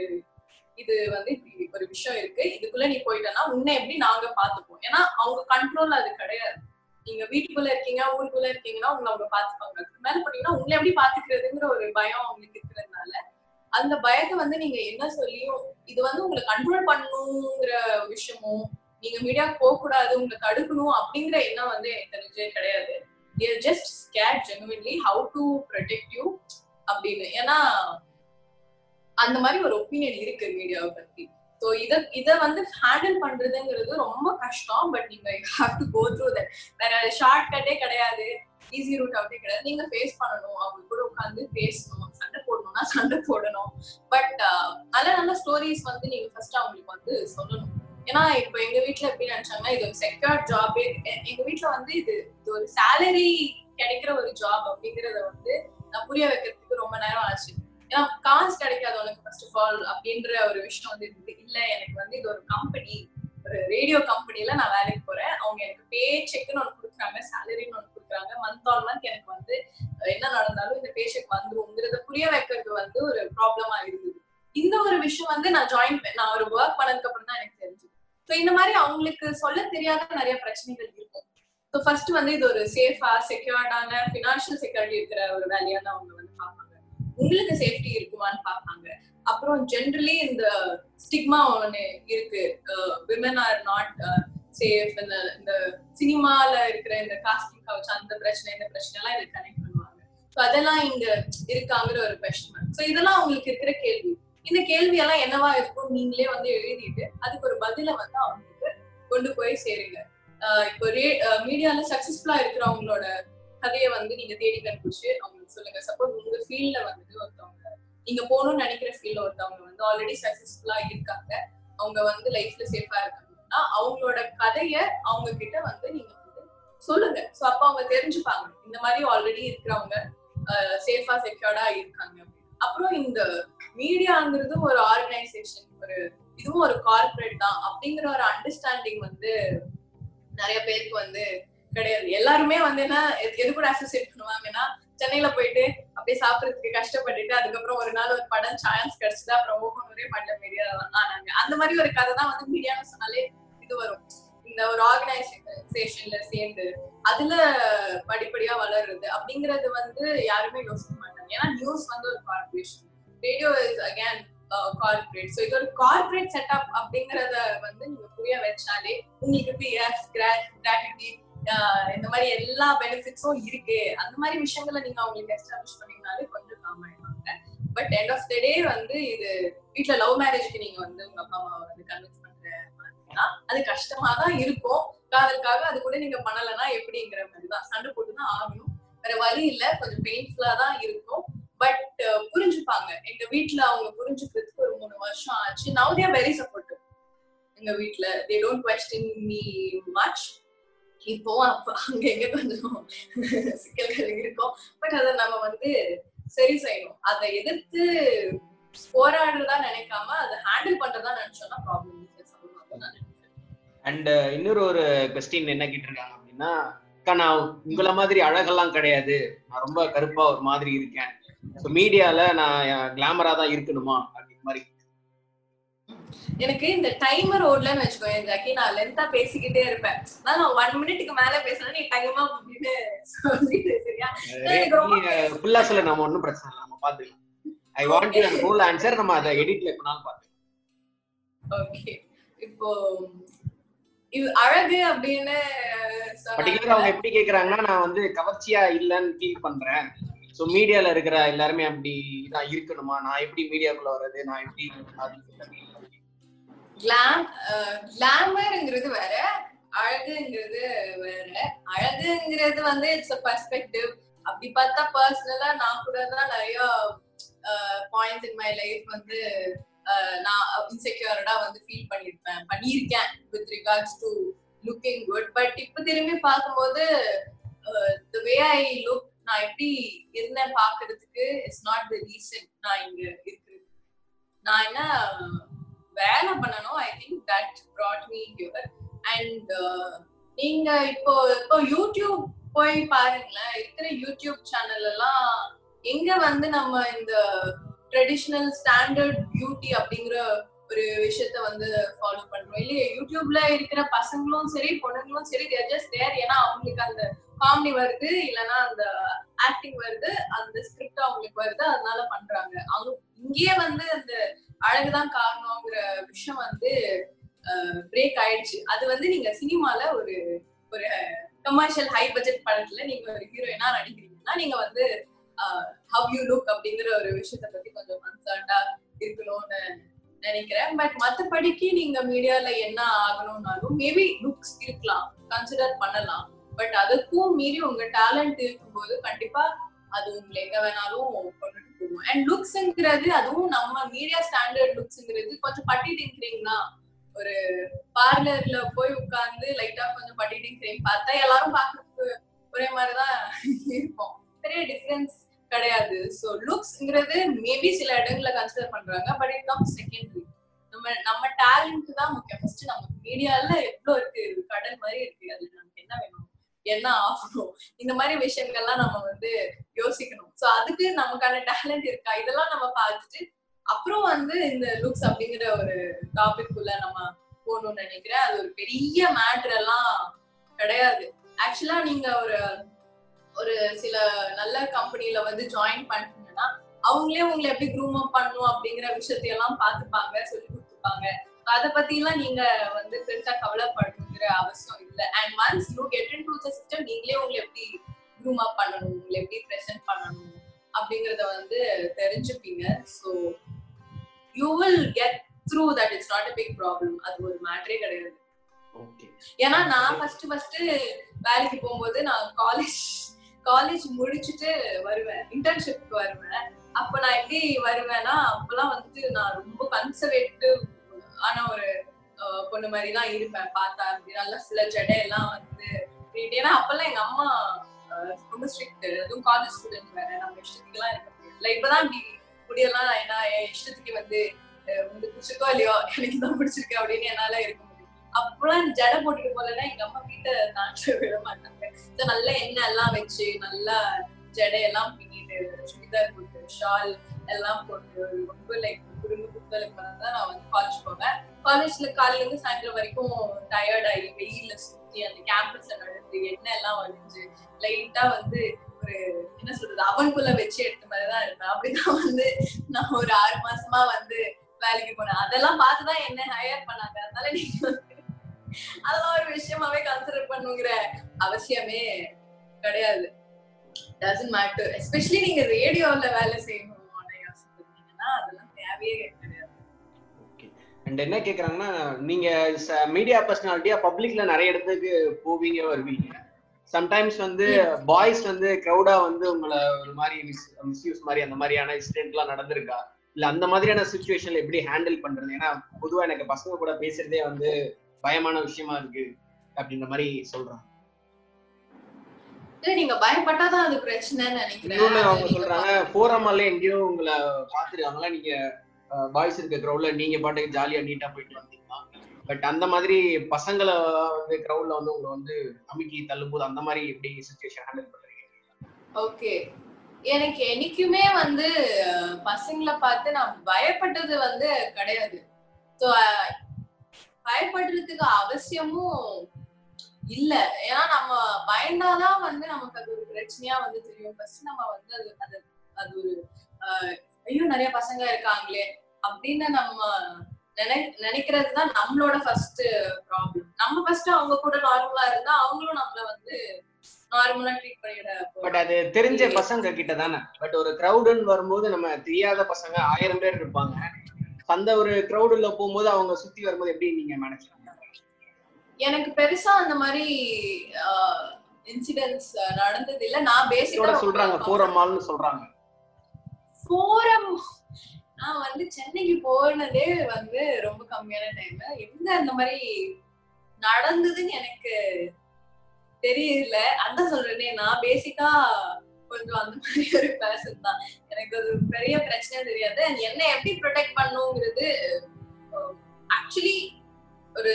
இது வந்து இப்படி ஒரு விஷயம் இருக்கு. இதுக்குள்ள நீ போயிட்டனா உன்னை எப்படி நாங்க பாத்துப்போம் ஏன்னா அவங்க கண்ட்ரோல் அது கிடையாது. நீங்க வீட்டுக்குள்ள இருக்கீங்க ஊருக்குள்ள இருக்கீங்கன்னா உங்களை அவங்க பாத்துப்பாங்க அதுக்கு மேல போனீங்கன்னா உங்களை எப்படி பாத்துக்கிறதுங்கிற ஒரு பயம் அவங்களுக்கு இருக்கிறதுனால அந்த பயத்தை வந்து நீங்க என்ன சொல்லியும் இது வந்து உங்களை கண்ட்ரோல் பண்ணணுங்கிற விஷயமும் நீங்க மீடியா போக கூடாது உங்களை தடுக்கணும் அப்படிங்கிற எண்ணம் வந்து தெரிஞ்சே கிடையாது. Just scared genuinely how to protect you அப்படின்னு. ஏன்னா அந்த மாதிரி ஒரு ஒப்பீனியன் இருக்கு மீடியாவை பத்தி. ஸோ இதை இதை வந்து ஹேண்டில் பண்றதுங்கிறது ரொம்ப கஷ்டம் பட் நீங்க have to go through that வேற ஷார்ட் கட்டே கிடையாது. ஈஸி ரூட் அப்படியே கிடையாது. நீங்க ஃபேஸ் பண்ணணும். அவங்க கூட உட்காந்து பேசணும். சண்டை போடணும்னா சண்டை போடணும். பட் நல்ல நல்ல ஸ்டோரிஸ் வந்து நீங்க ஃபர்ஸ்ட் அவங்களுக்கு வந்து சொல்லணும். ஏன்னா இப்போ எங்க வீட்டுல எப்படி நினைச்சாங்கன்னா இது ஒரு செக்யூர் ஜாப் எங்க வீட்டுல வந்து இது இது ஒரு சேலரி கிடைக்கிற ஒரு ஜாப் அப்படிங்கறத வந்து நான் புரிய வைக்கிறதுக்கு ரொம்ப நேரம் ஆச்சு. ஏன்னா காசு கிடைக்காது உனக்கு ஃபர்ஸ்ட் ஆஃப் ஆல் அப்படின்ற ஒரு விஷயம் வந்து இருந்தது இல்ல. எனக்கு வந்து இது ஒரு கம்பெனி ஒரு ரேடியோ கம்பெனில நான் வேலைக்கு போறேன். அவங்க எனக்கு பே செக்னு ஒன்று கொடுக்குறாங்க சேலரின்னு ஒன்று கொடுக்குறாங்க. மந்த் ஆன் மந்த் எனக்கு வந்து என்ன நடந்தாலும் இந்த பே செக் வந்துருங்கிறத புரிய வைக்கிறது வந்து ஒரு ப்ராப்ளமா இருந்தது. இந்த ஒரு விஷயம் வந்து நான் ஜாயின் நான் ஒரு ஒர்க் பண்ணதுக்கு அப்புறம் தான் எனக்கு தெரிஞ்சது. ஸோ இந்த மாதிரி அவங்களுக்கு சொல்ல தெரியாத நிறைய பிரச்சனைகள் இருக்கும். ஸோ ஃபர்ஸ்ட் வந்து இது ஒரு சேஃபா செக்யூர்டான ஃபினான்ஷியல் செக்யூரிட்டி இருக்கிற ஒரு வேலையா தான் அவங்க வந்து பார்ப்பாங்க. உங்களுக்கு சேஃப்டி இருக்குமான்னு பார்ப்பாங்க. அப்புறம் ஜென்ரலி இந்த ஸ்டிக்மா ஒன்று இருக்கு. விமன் ஆர் நாட் சேஃப் இந்த இந்த சினிமால இருக்கிற இந்த காஸ்டிங் கவுச் அந்த பிரச்சனை இந்த பிரச்சனை எல்லாம் இதை கனெக்ட் பண்ணுவாங்க. ஸோ அதெல்லாம் இங்க இருக்காங்கிற ஒரு கொஸ்டின் ஸோ இதெல்லாம் அவங்களுக்கு இருக்கிற கேள்வி. இந்த கேள்வி எல்லாம் என்னவா இருக்கும்? நீங்களே வந்து எழுதிட்டு அதுக்கு ஒரு பதில வந்து அவங்களுக்கு கொண்டு போய் சேருங்க. இப்போ ரே மீடியால சக்சஸ்ஃபுல்லா இருக்கிறவங்களோட கதையை வந்து நீங்க தேடி கண்டுபிடிச்சு அவங்களுக்கு சொல்லுங்க. சப்போஸ் உங்க ஃபீல்ட்ல வந்துட்டு ஒருத்தவங்க நீங்க போகணும்னு நினைக்கிற ஃபீல்ட்ல ஒருத்தவங்க வந்து ஆல்ரெடி சக்சஸ்ஃபுல்லா இருக்காங்க. அவங்க வந்து லைஃப்ல சேஃபா இருக்காங்கன்னா அவங்களோட கதைய அவங்க கிட்ட வந்து நீங்க வந்து சொல்லுங்க. ஸோ அப்ப அவங்க தெரிஞ்சுப்பாங்க. இந்த மாதிரி ஆல்ரெடி இருக்கிறவங்க சேஃபா செக்யூர்டா இருக்காங்க அப்புறம் இந்த மீடியாங்கிறது ஒரு ஆர்கனைசேஷன் ஒரு இதுவும் ஒரு கார்பரேட் தான். அப்படிங்கிற ஒரு அண்டர்ஸ்டாண்டிங் வந்து நிறைய பேருக்கு வந்து கிடையாது. எல்லாருமே வந்து என்ன எது கூட அசோசியேட் பண்ணுவாங்கன்னா சென்னையில போயிட்டு அப்படியே சாப்பிடறதுக்கு கஷ்டப்பட்டுட்டு அதுக்கப்புறம் ஒரு நாள் ஒரு படம் சான்ஸ் கிடைச்சது அப்புறம் ஒவ்வொரு ஒரே படம் மீடியா ஆனாங்க. அந்த மாதிரி ஒரு கதை தான் வந்து மீடியான்னு சொன்னாலே இது வரும். இந்த ஒரு ஆர்கனைசேஷன்ல சேர்ந்து அதுல படிப்படியா வளருது அப்படிங்கறது வந்து யாருமே யோசிக்க மாட்டாங்க. ஏன்னா நியூஸ் வந்து ஒரு corporation radio is again corporate so இது ஒரு கார்பரேட் செட்டப் அப்படிங்கறத வந்து நீங்க புரிய வச்சாலே உங்களுக்கு பிஎஃப் கிராட்டிட்டி இந்த மாதிரி எல்லா பெனிஃபிட்ஸும் இருக்கு. அந்த மாதிரி விஷயங்களை நீங்க அவங்களுக்கு எஸ்டாப்ளிஷ் பண்ணீங்கனாலே கொஞ்சம் காம் ஆயிடுவாங்க. But end of the day வந்து இது வீட்டுல லவ் மேரேஜ்க்கு நீங்க வந்து உங்க அப்பா அம்மாவை வந்து கன்வின்ஸ் பண்ற மாதிரினா அது கஷ்டமா தான் இருக்கும். காதலுக்காக அது கூட நீங்க பண்ணலன்னா எப்படிங்கிற மாதிரி தான் சண்டை போட்டு தான் ஆகணும். வேற வழி இல்ல. கொஞ்சம் பெயின்ஃபுல்லா தான் இருக்கும். பட் புரிஞ்சுப்பாங்க. எங்க வீட்டுல அவங்க புரிஞ்சுக்கிறதுக்கு ஒரு மூணு வருஷம் ஆச்சு. நவ் தேர் வெரி சப்போர்ட்டிவ் எங்க வீட்டுல they don't question me much இப்போ அங்க எங்க கொஞ்சம் சிக்கல்கள் இருக்கும். பட் அதை நம்ம வந்து சரி செய்யணும். அதை எதிர்த்து போராடுறதா நினைக்காம அதை ஹேண்டில் பண்றதா நினைச்சோம்னா ப்ராப்ளம் அண்ட் இன்னொரு ஒரு கொஸ்டின் என்ன கேட்டிருக்காங்க அப்படின்னா அக்கா நான் உங்களை மாதிரி அழகெல்லாம் கிடையாது. நான் ரொம்ப கருப்பா ஒரு மாதிரி இருக்கேன். மீடியால நான் கிளாமரா தான் இருக்கணுமா? எனக்கு இந்த டைமர் ஓடலன்னு வச்சுக்கோங்க ஜாக்கி நான் லென்த்தா பேசிக்கிட்டே இருப்பேன். நான் ஒன் மினிட்டுக்கு மேல பேசணும் நீ டைமா அப்படின்னு சொல்லிட்டு சரியா? ஃபுல்லா சொல்ல நம்ம ஒன்றும் பிரச்சனை இல்லை நம்ம பார்த்துக்கலாம் I want you full answer நம்ம அதை எடிட்ல எப்பனாலும் பார்த்துக்கலாம் ஓகே இப்போ இது அழகு அப்படின்னு பர்டிகுலர் அவங்க எப்படி கேக்குறாங்கன்னா நான் வந்து கவர்ச்சியா இல்லைன்னு ஃபீல் பண்றேன். சோ மீடியால இருக்கிற எல்லாருமே அப்படி நான் இருக்கணுமா? நான் எப்படி மீடியாக்குள்ள வர்றது? நான் எப்படி கிளாம் கிளாமர்ங்கிறது uh, வேற அழகுங்கிறது வேற. அழகுங்கிறது வந்து இட்ஸ் அ பர்ஸ்பெக்டிவ் அப்படி பார்த்தா பர்சனலா நான் கூட தான் நிறைய பாயிண்ட்ஸ் இன் மை லைஃப் வந்து uh, நான் இன்செக்யூர்டா வந்து ஃபீல் பண்ணிருப்பேன் பண்ணியிருக்கேன் with regards to looking good but இப்ப திரும்பி பார்க்கும்போது த வே ஐ லுக் நான் எப்படி இருந்தேன் பாக்குறதுக்கு இட்ஸ் நாட் த ரீசன் நான் இங்க இருக்கு நான் என்ன வேலை பண்ணணும். I think that brought me your and நீங்க இப்போ இப்போ யூடியூப் போய் பாருங்களேன். இருக்கிற யூடியூப் சேனல் எல்லாம் எங்க வந்து நம்ம இந்த ட்ரெடிஷ்னல் ஸ்டாண்டர்ட் பியூட்டி அப்படிங்கிற ஒரு விஷயத்த வந்து ஃபாலோ பண்றோம். இல்லையா யூடியூப்ல இருக்கிற பசங்களும் சரி பொண்ணுங்களும் சரி தேர் ஜஸ்ட் தேர் ஏன்னா அவங்களுக்கு அந்த காமெடி வருது இல்லைன்னா அந்த ஆக்டிங் வருது அந்த ஸ்கிரிப்ட் அவங்களுக்கு வருது அதனால பண்றாங்க. அவங்க இங்கேயே வந்து அந்த அழகுதான் காரணங்கிற விஷயம் வந்து பிரேக் ஆயிடுச்சு. அது வந்து நீங்க சினிமால ஒரு ஒரு கமர்ஷியல் ஹை பட்ஜெட் படத்துல நீங்க ஒரு ஹீரோயினா நடிக்கிறீங்கன்னா நீங்க வந்து ஹவ் யூ லுக் அப்படிங்கிற ஒரு விஷயத்த பத்தி கொஞ்சம் கன்சர்ன்டா இருக்கணும்னு நினைக்கிறேன். பட் மத்தபடிக்கு நீங்க மீடியால என்ன ஆகணும்னாலும் மேபி லுக்ஸ் இருக்கலாம். கன்சிடர் பண்ணலாம். பட் அதுக்கும் மீறி உங்க டேலண்ட் இருக்கும்போது கண்டிப்பா அது உங்களை எங்க வேணாலும் கொண்டுட்டு போகும். அண்ட் லுக்ஸ்ங்கிறது அதுவும் நம்ம மீடியா ஸ்டாண்டர்ட் லுக்ஸ்ங்கிறது கொஞ்சம் பட்டிட்டிங்கிறீங்கன்னா ஒரு பார்லர்ல போய் உட்கார்ந்து லைட்டா கொஞ்சம் பட்டிட்டிங் பார்த்தா எல்லாரும் பாக்குறதுக்கு ஒரே மாதிரிதான் இருக்கும் பெரிய டிஃபரன்ஸ் கிடையாது. ஸோ லுக்ஸ்ங்கிறது மேபி சில இடங்கள்ல கன்சிடர் பண்றாங்க பட் இட் கம் செகண்டரி நம்ம நம்ம டேலண்ட் தான் முக்கியம். ஃபர்ஸ்ட் நமக்கு மீடியால எவ்வளோ இருக்கு? கடல் மாதிரி இருக்கு. அது நமக்கு என்ன வேணும்? என்ன ஆகணும்? இந்த மாதிரி விஷயங்கள்லாம் நம்ம வந்து யோசிக்கணும். ஸோ அதுக்கு நமக்கான டேலண்ட் இருக்கா? இதெல்லாம் நம்ம பார்த்துட்டு அப்புறம் வந்து இந்த லுக்ஸ் அப்படிங்கிற ஒரு டாபிக் குள்ள நம்ம போகணும்னு நினைக்கிறேன். அது ஒரு பெரிய மேட்ரு எல்லாம் கிடையாது. ஆக்சுவலா நீங்க ஒரு ஒரு சில நல்ல கம்பெனில வந்து ஜாயின் பண்ணிட்டீங்கன்னா அவங்களே உங்களை எப்படி க்ரூம் அப் பண்ணணும் அப்படிங்கிற விஷயத்தையெல்லாம் பார்த்துப்பாங்க சொல்லி கொடுத்துப்பாங்க. அதை பத்தி எல்லாம் நீங்க வந்து பெருசா கவலைப்படணுங்கிற அவசியம் இல்லை. And once you get into the system நீங்களே உங்களை எப்படி க்ரூம் அப் பண்ணணும் உங்களை எப்படி ப்ரெசென்ட் பண்ணணும் அப்படிங்கறத வந்து தெரிஞ்சுப்பீங்க. So you will get through that it's not a big problem அது ஒரு மேட்ரே கிடையாது. ஏன்னா நான் ஃபர்ஸ்ட் ஃபர்ஸ்ட் வேலைக்கு போகும்போது நான் காலேஜ் காலேஜ் முடிச்சுட்டு வருவேன். இன்டர்ன்ஷிப்க்கு வருவேன். அப்ப நான் எப்படி வருவேன்னா அப்பெல்லாம் வந்துட்டு நான் ரொம்ப கன்சர்வேட்டிவ் ஆன ஒரு பொண்ணு மாதிரி தான் இருப்பேன். பார்த்தா அப்படி நல்லா ஃபுல்லா ஜடையெல்லாம் வந்து ஏன்னா அப்பெல்லாம் எங்க அம்மா ரொம்ப ஸ்ட்ரிக்ட் அதுவும் காலேஜ் ஸ்டூடெண்ட் வேற. நம்ம இஷ்டத்துக்குலாம் இருக்க முடியல. இப்பதான் இப்படி முடியெல்லாம் ஏன்னா என் இஷ்டத்துக்கு வந்து உங்களுக்கு பிடிச்சிருக்கோ இல்லையோ? எனக்கு தான் பிடிச்சிருக்கு அப்படின்னு என்னால இருக்க முடியும் அப்பெல்லாம் ஜடை போட்டுட்டு போலன்னா எங்க அம்மா வீட்டை நாட்டில் விட மாட்டாங்க. So, நல்ல எண்ணெய் எல்லாம் வச்சு நல்லா ஜடையெல்லாம் பின்னிட்டு சுடிதார் போட்டு ஷால் எல்லாம் போட்டு ரொம்ப லைக் குடும்ப குத்தலுக்கு தான் நான் வந்து காலேஜ் போவேன். காலேஜ்ல காலையில இருந்து சாயந்தரம் வரைக்கும் டயர்ட் ஆகி வெயில்ல சுத்தி அந்த கேம்பஸ்ல நடந்து எண்ணெய் எல்லாம் வடிஞ்சு லைட்டா வந்து ஒரு என்ன சொல்றது அவனுக்குள்ள வச்சு எடுத்த மாதிரி தான் இருப்பேன். அப்படிதான் வந்து நான் ஒரு ஆறு மாசமா வந்து வேலைக்கு போனேன். அதெல்லாம் பார்த்துதான் என்ன ஹையர் பண்ணாங்க. அதனால நீங்க வந்து அதெல்லாம் ஒரு விஷயமாவே கன்சிடர் பண்ணுங்கிற அவசியமே கிடையாது. டசன்ட் மேட்டர் எஸ்பெஷலி நீங்க ரேடியோல வேலை செய்யணும் அதெல்லாம் தேவையே கிடையாது. அண்ட் என்ன கேக்குறாங்கன்னா நீங்க மீடியா பர்சனாலிட்டியா பப்ளிக்ல நிறைய இடத்துக்கு போவீங்க வருவீங்க. சம்டைம்ஸ் வந்து பாய்ஸ் வந்து க்ரௌடா வந்து உங்களை ஒரு மாதிரி மிஸ்யூஸ் மாதிரி அந்த மாதிரியான இன்சிடென்ட்லாம் நடந்திருக்கா? இல்ல அந்த மாதிரியான சுச்சுவேஷன்ல எப்படி ஹேண்டில் பண்றது? ஏன்னா பொதுவா எனக்கு பசங்க கூட பேசுறதே வந்து பயமான விஷயமா இருக்கு அப்படின்ற மாதிரி சொல்றாங்க. நீங்க பயப்பட்டாதான் அது பிரச்சனைன்னு அவங்க சொல்றாங்க ஃபோரமால எங்கேயோ உங்களை பாத்துருக்காங்களா? நீங்க பாய்ஸ் இருக்க கிரௌட்ல நீங்க பாட்டுக்கு ஜாலியா நீட்டா போயிட்டு வந்தீங்களா? பட் அந்த மாதிரி பசங்களை வந்து கிரௌட்ல வந்து உங்களை வந்து அமுக்கி தள்ளும் போது அந்த மாதிரி எப்படி சுச்சுவேஷன் ஹேண்டில் பண்றீங்க? ஓகே எனக்கு என்னைக்குமே வந்து பசங்களை பார்த்து நான் பயப்பட்டது வந்து கிடையாது. ஸோ பயப்படுறதுக்கு அவசியமும் இல்ல. ஏன்னா நம்ம பயந்தாதான் வந்து நமக்கு அது ஒரு பிரச்சனையா வந்து தெரியும். ஃபர்ஸ்ட் நம்ம வந்து அது அது அது ஒரு ஐயோ நிறைய பசங்க இருக்காங்களே அப்படின்னு நம்ம நினை நினைக்கிறது தான் நம்மளோட ஃபர்ஸ்ட் ப்ராப்ளம் நம்ம ஃபர்ஸ்ட் அவங்க கூட நார்மலா இருந்தா அவங்களும் நம்மள வந்து நார்மலா ட்ரீட் பண்ணிட பட் அது தெரிஞ்ச பசங்க கிட்ட தானே பட் ஒரு கிரௌடுன்னு வரும்போது நம்ம தெரியாத பசங்க ஆயிரம் பேர் இருப்பாங்க. அந்த ஒரு கிரௌடுல போகும்போது அவங்க சுத்தி வரும்போது எப்படி நீங்க மேனேஜ் பண்ணுங்க? எனக்கு பெருசா அந்த மாதிரி இன்சிடென்ட்ஸ் நடந்தது இல்ல. நான் இதோட பேசிக்கா சொல்றாங்க ஃபோரமால்னு சொல்றாங்க. ஃபோரம் நான் வந்து சென்னைக்கு போனதே வந்து ரொம்ப கம்மியான டைம் எங்க அந்த மாதிரி நடந்ததுன்னு எனக்கு தெரியல. அதான் சொல்றேனே நான் பேசிக்கா கொஞ்சம் அந்த மாதிரி ஒரு பர்சன் தான். எனக்கு அது பெரிய பிரச்சனை தெரியாது. என்ன எப்படி ப்ரொடெக்ட் பண்ணுங்கிறது ஆக்சுவலி ஒரு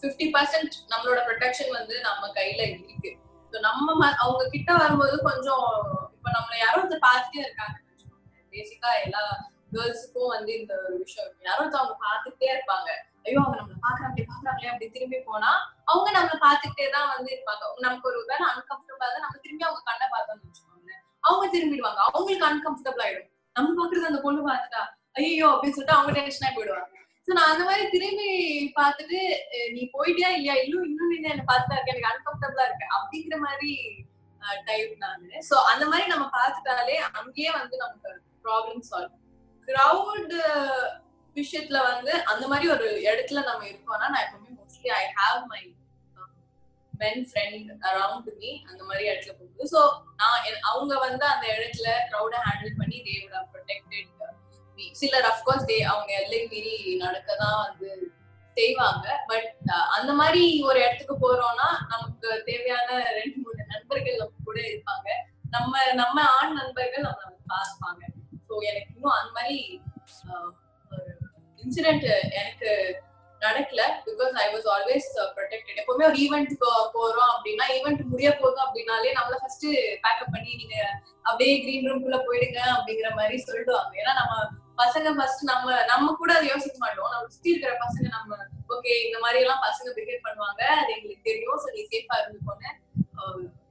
ஃபிஃப்டி பர்சன்ட் நம்மளோட ப்ரொடெக்ஷன் வந்து நம்ம கையில இருக்கு. ஸோ நம்ம ம- அவங்க கிட்ட வரும்போது கொஞ்சம் இப்ப நம்மள யாரோ ஒருத்தர் பார்த்துட்டே இருக்காங்க. பேசிக்கா எல்லா கேர்ள்ஸுக்கும் வந்து இந்த ஒரு விஷயம் இருக்கு. யாரோ ஒருத்தர் அவங்க பார்த்துட்டே இருப்பாங்க. ஐயோ அவங்க நம்மள பாக்குறாங்களே பாக்குறாங்களே அப்படி திரும்பி போனா அவங்க நம்மள பாத்துக்கிட்டே தான் வந்து இருப்பாங்க. நமக்கு ஒரு வேலை அன்கம்ஃபர்டபுளா தான் நம்ம திரும்பி அவங்க கண்ணை பார்த்தோம்னு வச்சுக்கோங்க. அவங்க திரும்பிடுவாங்க. அவங்களுக்கு அன்கம்ஃபர்டபுள் ஆயிடும். நம்ம பாக்குறது அந்த பொண்ணு பார்த்துட்டா ஐயோ அப்படின்னு சொல்லிட்டு அவங்க டென்ஷனா போயிடுவாங்க. சோ நான் அந்த மாதிரி திரும்பி பார்த்துட்டு நீ போயிட்டியா இல்லையா? இன்னும் இன்னும் நீ என்ன பார்த்துட்டா இருக்க எனக்கு அன்கம்ஃபர்டபுளா இருக்கு அப்படிங்கிற மாதிரி டைப் நானு. சோ அந்த மாதிரி நம்ம பார்த்துட்டாலே அங்கேயே வந்து நமக்கு ப்ராப்ளம் சால்வ் கிரவுட் விஷயத்துல வந்து அந்த மாதிரி ஒரு இடத்துல நம்ம இருக்கோம்னா நான் எப்பவுமே mostly I have my pen friend around me அந்த மாதிரி இடத்துல போகுது. ஸோ நான் என்- அவங்க வந்து அந்த இடத்துல க்ரௌட ஹேண்டில் பண்ணி தேவோட ப்ரொடெக்டட் மீ சிலர் அஃப்கோர்ஸ் தே அவங்க எல்லை மீறி நடக்க தான் வந்து செய்வாங்க. பட் அந்த மாதிரி ஒரு இடத்துக்கு போறோம்னா நமக்கு தேவையான ரெண்டு மூணு நண்பர்கள் நம்ம கூட இருப்பாங்க. நம்ம நம்ம ஆண் நண்பர்கள் நம்ம பார்ப்பாங்க. ஸோ எனக்கு இன்னும் அந்த மாதிரி ஒரு இன்சிடென்ட் எனக்கு நடக்கல because I was always protected எப்பவுமே ஒரு ஈவெண்ட் போறோம் அப்படின்னா ஈவெண்ட் முடிய போதும் அப்படின்னாலே நம்மள ஃபர்ஸ்ட் பேக்கப் பண்ணி நீங்க அப்படியே கிரீன் ரூம்குள்ள போயிடுங்க அப்படிங்கிற மாதிரி சொல்லிடுவாங்க ஏன்னா நம்ம பசங்க ஃபர்ஸ்ட் நம்ம நம்ம கூட அதை யோசிக்க மாட்டோம். நம்ம சுத்தி இருக்கிற பசங்க நம்ம ஓகே இந்த மாதிரி எல்லாம் பசங்க பிஹேவ் பண்ணுவாங்க. அது எங்களுக்கு தெரியும். ஸோ நீ சேஃபா இருந்துக்கோன்னு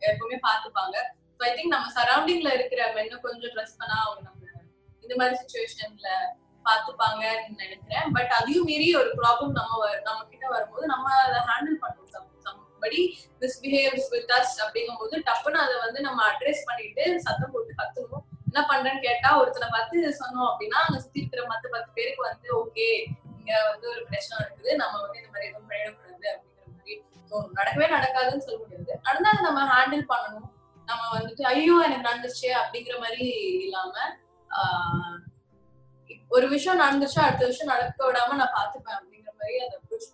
எப்பவுமே பார்த்துப்பாங்க. ஸோ ஐ திங்க் நம்ம சரௌண்டிங்ல இருக்கிற மென்ன கொஞ்சம் ட்ரெஸ் பண்ணா அவங்க நம்ம இந்த மாதிரி சுச்சுவேஷன்ல பார்த்துப்பாங்கன்னு நினைக்கிறேன். பட் அதையும் மீறி ஒரு ப்ராப்ளம் நம்ம வ- நம்ம கிட்ட வரும்போது நம்ம அதை ஹேண்டில் பண்ணணும் சம்படி மிஸ்பிஹேவ்ஸ் வித் அஸ் அப்படிங்கும்போது டப்புன்னு அதை வந்து நம்ம அட்ரஸ் பண்ணிட்டு சத்தம் போட்டு கத்தணும் என்ன பண்றேன்னு கேட்டா ஒருத்தனை பார்த்து சொன்னோம் அப்படின்னா அங்க சுத்தி இருக்கிற மத்த பத்து பேருக்கு வந்து ஓகே இங்க வந்து ஒரு பிரச்சனை இருக்குது. நம்ம வந்து இந்த மாதிரி எதுவும் பண்ணிடக்கூடாது அப்படிங்கிற மாதிரி. நடக்கவே நடக்காதுன்னு சொல்ல முடியாது. நடந்தா அதை நம்ம ஹேண்டில் பண்ணணும். நம்ம வந்துட்டு ஐயோ எனக்கு நடந்துச்சு அப்படிங்கிற மாதிரி இல்லாம ஆஹ் ஒரு விஷயம் நடந்துச்சு அடுத்த விஷயம் நடக்க விடாம நான் பாத்துப்பேன் அப்படிங்கிற மாதிரி அதை அப்ரோச்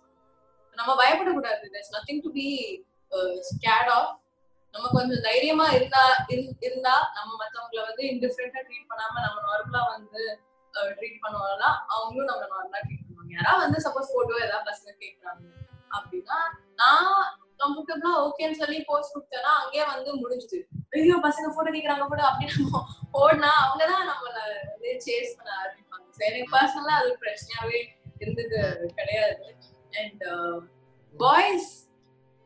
நம்ம பயப்படக்கூடாது. That's nothing to be scared of நம்ம கொஞ்சம் தைரியமா இருந்தா இருந்தா நம்ம மத்தவங்கள வந்து இன்டிஃபரெண்டா ட்ரீட் பண்ணாம நம்ம நார்மலா வந்து uh, ட்ரீட் பண்ணுவாங்கன்னா அவங்களும் நம்ம நார்மலா ட்ரீட் பண்ணுவாங்க. யாராவது வந்து சப்போஸ் போட்டோ ஏதாவது பசங்க கேக்குறாங்க அப்படின்னா நான் கம்ஃபர்டபுளா ஓகேன்னு சொல்லி போஸ்ட் கொடுத்தேன்னா அங்கேயே வந்து முடிஞ்சுது. ஐயோ பசங்க போட்டோ கேக்குறாங்க போட்டோ அப்படி நம்ம ஓடினா அவங்கதான் நம்மள வந்து சேஸ் பண்ண ஆரம்பிப்பாங்க. So, எனக்கு பர்சனலா அது ஒரு பிரச்சனையாவே இருந்தது கிடையாது. அண்ட் பாய்ஸ் uh,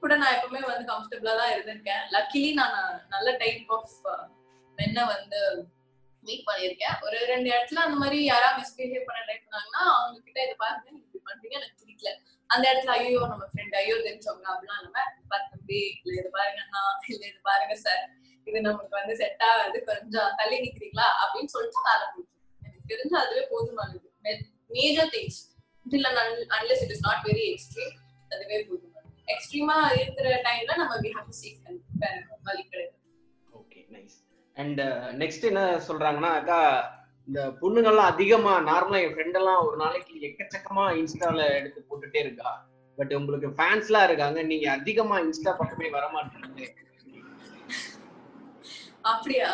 கூட நான் எப்பவுமே வந்து கம்ஃபர்டபுளா தான் இருந்திருக்கேன். லக்கிலி நான் நல்ல டைப் ஆஃப் மென்னை வந்து மீட் பண்ணியிருக்கேன். ஒரு ரெண்டு இடத்துல அந்த மாதிரி யாராவது மிஸ்பிஹேவ் பண்ண ட்ரை பண்ணாங்கன்னா அவங்க கிட்ட இதை பாருங்க பண்றீங்க? எனக்கு பிடிக்கல. அந்த இடத்துல ஐயோ நம்ம ஃப்ரெண்ட் ஐயோ தெரிஞ்சவங்க அப்படிலாம் நம்ம பாரு தம்பி இல்ல இது பாருங்க அண்ணா இல்ல இது பாருங்க சார் இது நமக்கு வந்து செட் ஆகாது. கொஞ்சம் தள்ளி நிக்கிறீங்களா? அப்படின்னு சொல்லிட்டு வேலை முடியும் எனக்கு தெரிஞ்சு அதுவே போதுமானது. மேஜர் திங்ஸ் இல்ல unless it is not very extreme அதுவே போதுமானது. எக்ஸ்ட்ரீமா இருக்கிற டைம்ல நம்ம வி ஹாவ் டு சீக் வேற வழி கிடையாது. ஓகே நைஸ் அண்ட் நெக்ஸ்ட் என்ன சொல்றாங்கன்னா அக்கா இந்த பொண்ணுங்கள்லாம் அதிகமா நார்மலா என் ஃப்ரெண்ட் எல்லாம் ஒரு நாளைக்கு எக்கச்சக்கமா இன்ஸ்டால எடுத்து போட்டுட்டே இருக்கா. பட் உங்களுக்கு ஃபேன்ஸ்லாம் இருக்காங்க நீங்க அதிகமா இன்ஸ்டா பக்கமே வர மாட்டீங்க அப்படியா?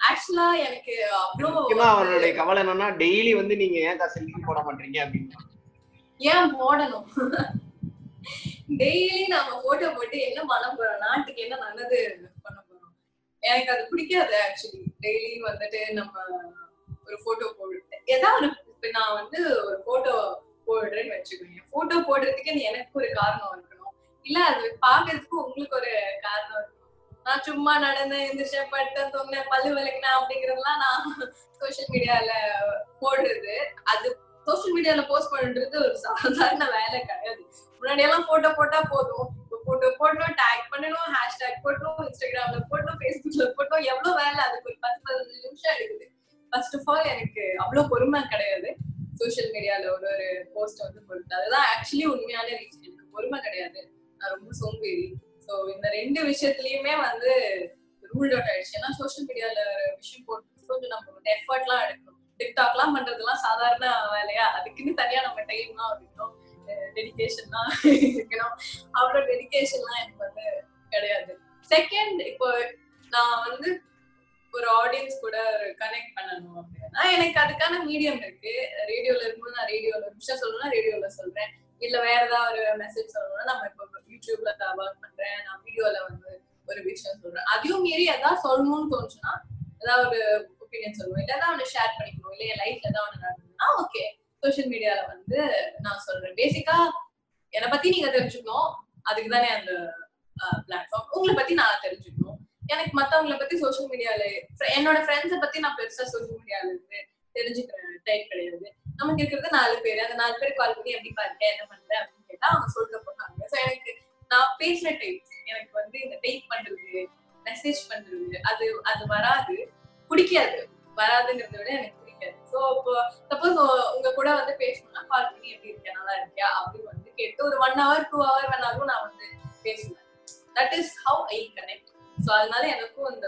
ஆக்சுவலா எனக்கு அவ்வளோ முக்கியமா அவனுடைய கவலை என்னன்னா டெய்லி வந்து நீங்க ஏன்க்கா செல்ஃபி போட மாட்டீங்க அப்படின்னு. ஏன் போடணும்? டெய்லி நாம போட்டோ போட்டு என்ன பண்ண போறோம் நாட்டுக்கு என்ன நல்லது பண்ண போறோம்? எனக்கு அது பிடிக்காது ஆக்சுவலி டெய்லி வந்துட்டு நம்ம ஒரு போட்டோ போட்டு ஏதாவது ஒரு இப்ப நான் வந்து ஒரு போட்டோ போடுறேன்னு வச்சுக்கோங்க போட்டோ போடுறதுக்கு எனக்கு ஒரு காரணம் இருக்கணும். இல்ல அது பாக்குறதுக்கு உங்களுக்கு ஒரு காரணம் இருக்கணும். நான் சும்மா நடந்தேன் எந்திரிச்சேன் படுத்தேன் தூங்கினேன் பல்லு விளக்குனேன் அப்படிங்கறதெல்லாம் நான் சோஷியல் மீடியால போடுறது. அது சோஷியல் மீடியால போஸ்ட் பண்றது ஒரு சாதாரண வேலை கிடையாது. முன்னாடி எல்லாம் போட்டோ போட்டா போதும். போட்டோ போடணும் டேக் பண்ணணும் ஹேஷ்டேக் போடணும் இன்ஸ்டாகிராம்ல போடணும் ஃபேஸ்புக்ல போட்டோம் எவ்வளவு வேலை? அதுக்கு ஒரு பத்து பதினஞ்சு நிமிஷம் எடுக்குது. ஃபர்ஸ்ட் ஆஃப் ஆல் எனக்கு அவ்வளோ பொறுமை கிடையாது. சோஷியல் மீடியால ஒரு ஒரு போஸ்ட் வந்து போட்டு அதுதான் ஆக்சுவலி உண்மையான ரீசன் எனக்கு பொறுமை கிடையாது. நான் ரொம்ப சோம்பேறி. ஸோ இந்த ரெண்டு விஷயத்துலயுமே வந்து ரூல் அவுட் ஆயிடுச்சு. ஏன்னா சோஷியல் மீடியால ஒரு விஷயம் போட்டு கொஞ்சம் நம்ம வந்து எஃபர்ட்லாம் எடுக்கணும். டிக்டாக்லாம் பண்றதுலாம் சாதாரண வேலையா? அதுக்குன்னு தனியா நம்ம டைம்லாம் இருக்கணும் டெடிகேஷன்லாம் இருக்கணும். அவ்வளோ டெடிகேஷன்லாம் எனக்கு வந்து கிடையாது. செகண்ட் இப்போ நான் வந்து ஒரு ஆடியன்ஸ் கூட ஒரு கனெக்ட் பண்ணணும் அப்படின்னா எனக்கு அதுக்கான மீடியம் இருக்கு. ரேடியோல இருக்கும்போது நான் ரேடியோல ஒரு விஷயம் சொல்லணும்னா ரேடியோல சொல்றேன். இல்ல வேற ஏதாவது ஒரு மெசேஜ் சொல்லணும்னா நம்ம இப்போ யூடியூப்ல ஒர்க் பண்றேன் நான் வீடியோல வந்து ஒரு விஷயம் சொல்றேன். அதையும் மீறி ஏதாவது சொல்லணும்னு தோணுச்சுன்னா ஏதாவது ஒரு ஒப்பீனியன் சொல்லுவோம். இல்ல ஏதாவது ஒன்று ஷேர் பண்ணிக்கணும். இல்ல என் லைஃப்ல ஏதாவது ஒன்று நடந்ததுன்னா ஓகே சோஷியல் மீடியால வந்து நான் சொல்றேன். பேசிக்கா என்னை பத்தி நீங்க தெரிஞ்சுக்கணும். அதுக்கு தானே அந்த பிளாட்ஃபார்ம் உங்களை பத்தி நான் தெரிஞ்சுக்கணும். எனக்கு மத்தவங்களை பத்தி சோசியல் மீடியால என்னோட ஃப்ரெண்ட்ஸை பத்தி நான் பெருசா சோசியல் மீடியால இருந்து தெரிஞ்சுக்கிற டைப் கிடையாது. நமக்கு இருக்கிறது நாலு பேர் அந்த நாலு பேர் கால் பண்ணி எப்படி பாருங்க என்ன பண்ற அப்படின்னு கேட்டா அவங்க சொல்ல போனாங்க ஸோ எனக்கு நான் பேசுற டைப் எனக்கு வந்து இந்த டைப் பண்றது மெசேஜ் பண்றது அது அது வராது. பிடிக்காது. வராதுங்கிறத விட எனக்கு பிடிக்காது. ஸோ இப்போ சப்போஸ் உங்க கூட வந்து பேசணும்னா கால் பண்ணி எப்படி இருக்கியா நல்லா இருக்கியா அப்படின்னு வந்து கேட்டு ஒரு ஒன் ஹவர் டூ ஹவர் வேணாலும் நான் வந்து பேசுவேன். That is how I connect so அதனால எனக்கும் அந்த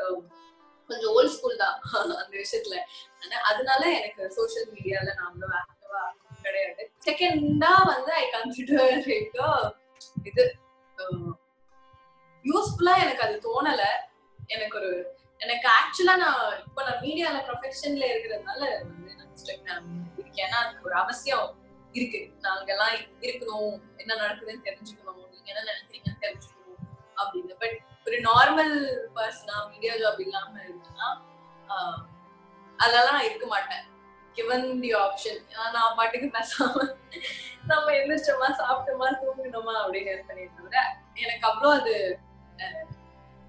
கொஞ்சம் ஓல்ட் ஸ்கூல் தான் அந்த விஷயத்துல. ஆனா அதனால எனக்கு சோசியல் மீடியால நான் அவ்வளோ ஆக்டிவா கிடையாது. செகண்டா வந்து ஐ கன்சிடர் இது யூஸ்ஃபுல்லா எனக்கு அது தோணல. எனக்கு ஒரு எனக்கு ஆக்சுவலா நான் இப்ப நான் மீடியால ப்ரொஃபஷன்ல இருக்கிறதுனால வந்து நான் இருக்கேன். ஏன்னா அதுக்கு ஒரு அவசியம் இருக்கு. நாங்கெல்லாம் இருக்கணும். என்ன நடக்குதுன்னு தெரிஞ்சுக்கணும். நீங்க என்ன நினைக்கிறீங்கன்னு தெரிஞ்சுக்கணும். அப்படின்னு. பட் ஒரு நார்மல் பர்சனா மீடியா ஜாப் இல்லாம இருந்தேன்னா அதெல்லாம் நான் இருக்க மாட்டேன். கிவன் தி ஆப்ஷன் நான் பாட்டுக்கு பேசாம நம்ம எந்திரிச்சோமா சாப்பிட்டோமா தூங்கினோமா அப்படின்னு இருப்பேனே தவிர எனக்கு அவ்வளோ அது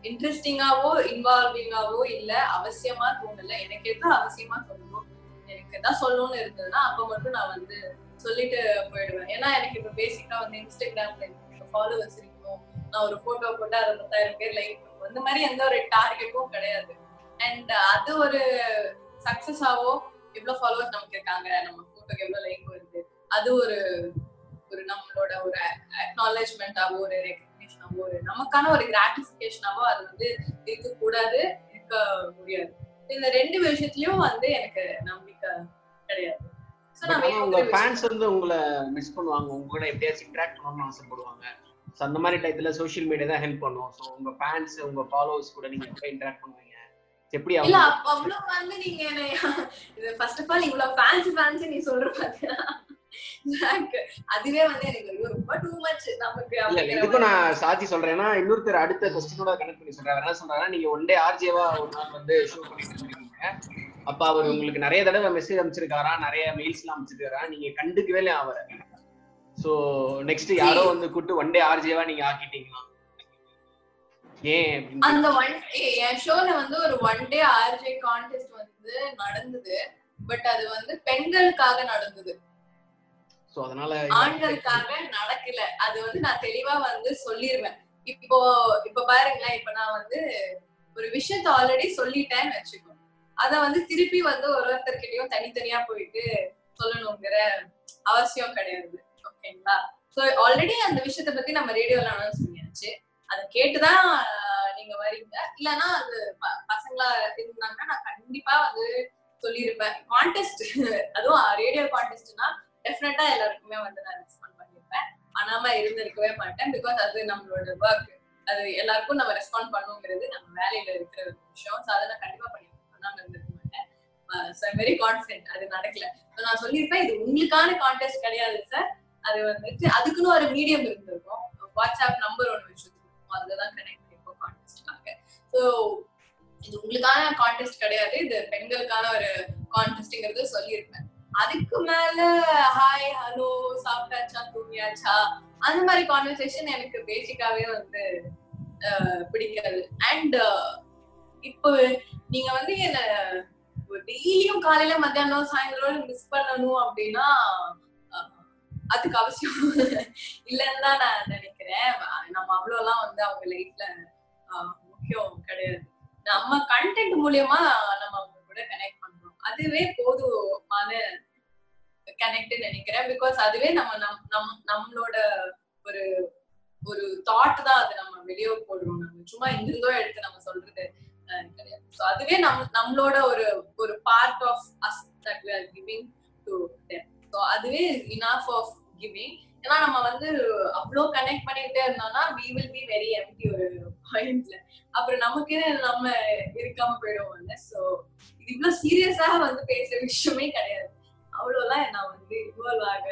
இன்ட்ரெஸ்டிங்காவோ இன்வால்விங்காவோ இல்ல அவசியமா தோணல. எனக்கு எது அவசியமா தோணும் எனக்கு எதாவது சொல்லணும்னு இருந்ததுன்னா அப்ப மட்டும் நான் வந்து சொல்லிட்டு போயிடுவேன். ஏன்னா எனக்கு இப்ப பேசிக்கா வந்து இன்ஸ்டாகிராம்ல ஃபாலோவர்ஸ் இருக்கு நான் ஒரு போட்டோ போட்டு அதை பத்தாயிரம் பேர் லைக் பண்ணுவோம் இந்த மாதிரி எந்த ஒரு டார்கெட்டும் கிடையாது. அண்ட் அது ஒரு சக்சஸ் ஆவோ எவ்வளவு ஃபாலோவர்ஸ் நமக்கு இருக்காங்க நம்ம போட்டோக்கு எவ்வளவு லைக் வருது அது ஒரு ஒரு நம்மளோட ஒரு அக்னாலேஜ்மெண்டாவோ ஒரு ரெக்கக்னிஷனாவோ ஒரு நமக்கான ஒரு கிராட்டிபிகேஷனாவோ அது வந்து இருக்க கூடாது இருக்க முடியாது. இந்த ரெண்டு விஷயத்துலயும் வந்து எனக்கு நம்பிக்கை கிடையாது. உங்க ஃபேன்ஸ் வந்து உங்களை மிஸ் பண்ணுவாங்க உங்க கூட எப்படியாச்சும் இன்டராக்ட் பண்ணணும்னு ஆசைப்படுவாங்க. ஸோ அந்த மாதிரி டயத்துல சோஷியல் மீடியா தான் ஹெல்ப் பண்ணும். ஸோ உங்க ஃபேன்ஸ் உங்க ஃபாலோவர்ஸ் கூட நீங்க எப்படி இன்டராக்ட் பண்ணுவீங்க? எப்படி இல்ல அவ்வளவு வந்து நீங்க இது ஃபர்ஸ்ட் ஆஃப் ஆல் இவ்வளவு ஃபேன்சி ஃபேன்சி நீ சொல்ற பாத்தியா? அதுவே வந்து எனக்கு ரொம்ப டூ மச் நமக்கு மாதிரி. நான் சாட்சி சொல்றேன்னா இன்னொருத்தர் அடுத்த கொஸ்டினோட கனெக்ட் பண்ணி சொல்றேன் அவர் என்ன சொல்றாருன்னா நீங்க ஒன் டே ஆர்ஜேவா ஒரு நாள் வந்து ஷோ பண்ணிட்டு இருக்கீங்க அப்ப அவர் உங்களுக்கு நிறைய தடவை மெசேஜ் அமைச்சிருக்காரா நிறைய மெயில்ஸ் எல்லாம் அமைச்சிருக்காரா நீங்க கண்டுக்கவே இல்லை அவரை. சோ நெக்ஸ்ட் யாரோ வந்து கூட்டு ஒன் டே ஆர்ஜேவா நீங்க ஆக்கிட்டீங்களா? ஏன் அந்த ஒன் என் ஷோல வந்து ஒரு ஒன் டே ஆர்ஜே கான்டெஸ்ட் வந்து நடந்தது. பட் அது வந்து பெண்களுக்காக நடந்தது. சோ அதனால ஆண்களுக்காக நடக்கல. அது வந்து நான் தெளிவா வந்து சொல்லிருவேன். இப்போ இப்ப பாருங்களேன். இப்ப நான் வந்து ஒரு விஷயத்த ஆல்ரெடி சொல்லிட்டேன்னு வச்சுக்கோ. அத வந்து திருப்பி வந்து ஒரு ஒருத்தர்கிட்டயும் தனித்தனியா போயிட்டு சொல்லணுங்கிற அவசியம் கிடையாது. ஓகேங்களா? சோ ஆல்ரெடி அந்த விஷயத்த பத்தி நம்ம ரேடியோல அனௌன்ஸ் பண்ணியாச்சு. அதை கேட்டுதான் நீங்க வரீங்க இல்லைன்னா அது ப- பசங்களா இருந்தாங்கன்னா நான் கண்டிப்பா வந்து சொல்லியிருப்பேன். கான்டெஸ்ட் அதுவும் ரேடியோ கான்டெஸ்ட்னா டெஃபினட்டா எல்லாருக்குமே வந்து நான் ரெஸ்பாண்ட் பண்ணியிருப்பேன். பண்ணாம இருந்திருக்கவே மாட்டேன் பிகாஸ் அது நம்மளோட ஒர்க் அது எல்லாருக்கும் நம்ம ரெஸ்பாண்ட் பண்ணுங்கிறது நம்ம வேலையில இருக்கிற ஒரு விஷயம். ஸோ அதை நான் கண்டிப்பா பண்ணிருப்பேன் பண்ணாம இருந்திருக்க மாட்டேன். ஸோ வெரி கான்ஃபிடென்ட் அது நடக்கல. நான் சொல்லியிருப்பேன் இது உங்களுக்கான கான்டெஸ்ட் கிடையாது சார் அது வந்துட்டு அதுக்குன்னு ஒரு மீடியம் இருந்திருக்கும். வாட்ஸ்அப் நம்பர் ஒன்று வச்சிருக்கோம் அதுல தான் கனெக்ட் பண்ணிருக்கோம் கான்டெஸ்ட்காக ஸோ இது உங்களுக்கான கான்டெஸ்ட் கிடையாது. இது பெண்களுக்கான ஒரு கான்டெஸ்ட்ங்கிறது சொல்லியிருப்பேன். அதுக்கு மேல ஹாய் ஹலோ சாப்பிட்டாச்சா தூங்கியாச்சா? அந்த மாதிரி கான்வர்சேஷன் எனக்கு பேசிக்காவே வந்து பிடிக்காது. அண்ட் இப்போ நீங்க வந்து என்ன டெய்லியும் காலையில மத்தியானம் சாயந்தரம் மிஸ் பண்ணணும் அப்படின்னா அதுக்கு அவசியம் இல்லைன்னு தான் நான் நினைக்கிறேன். நம்ம அவ்வளோலாம் வந்து அவங்க லைஃப்ல முக்கியம் கிடையாது. நம்ம கண்டென்ட் மூலியமா நம்ம அவங்க கூட கனெக்ட் பண்றோம். அதுவே போதுமான கனெக்ட் நினைக்கிறேன். பிகாஸ் அதுவே நம்ம நம் நம் நம்மளோட ஒரு ஒரு தாட் தான் அது நம்ம வெளியே போடுறோம். நம்ம சும்மா இங்கிருந்தோ எடுத்து நம்ம சொல்றது கிடையாது. ஸோ அதுவே நம் நம்மளோட ஒரு ஒரு part of us that we are giving to them அதுவே இனாஃப் ஆஃப் கிவிங் ஏன்னா நம்ம வந்து அவ்வளோ கனெக்ட் பண்ணிக்கிட்டே இருந்தோம்னா we will be very empty ஒரு பாயிண்ட்ல அப்புறம் நமக்கே நம்ம இருக்காம போயிடுவோம்ல ஸோ இது இவ்வளோ சீரியஸாக வந்து பேசுற விஷயமே கிடையாது. அவ்வளோலாம் நான் வந்து இன்வால்வ் ஆக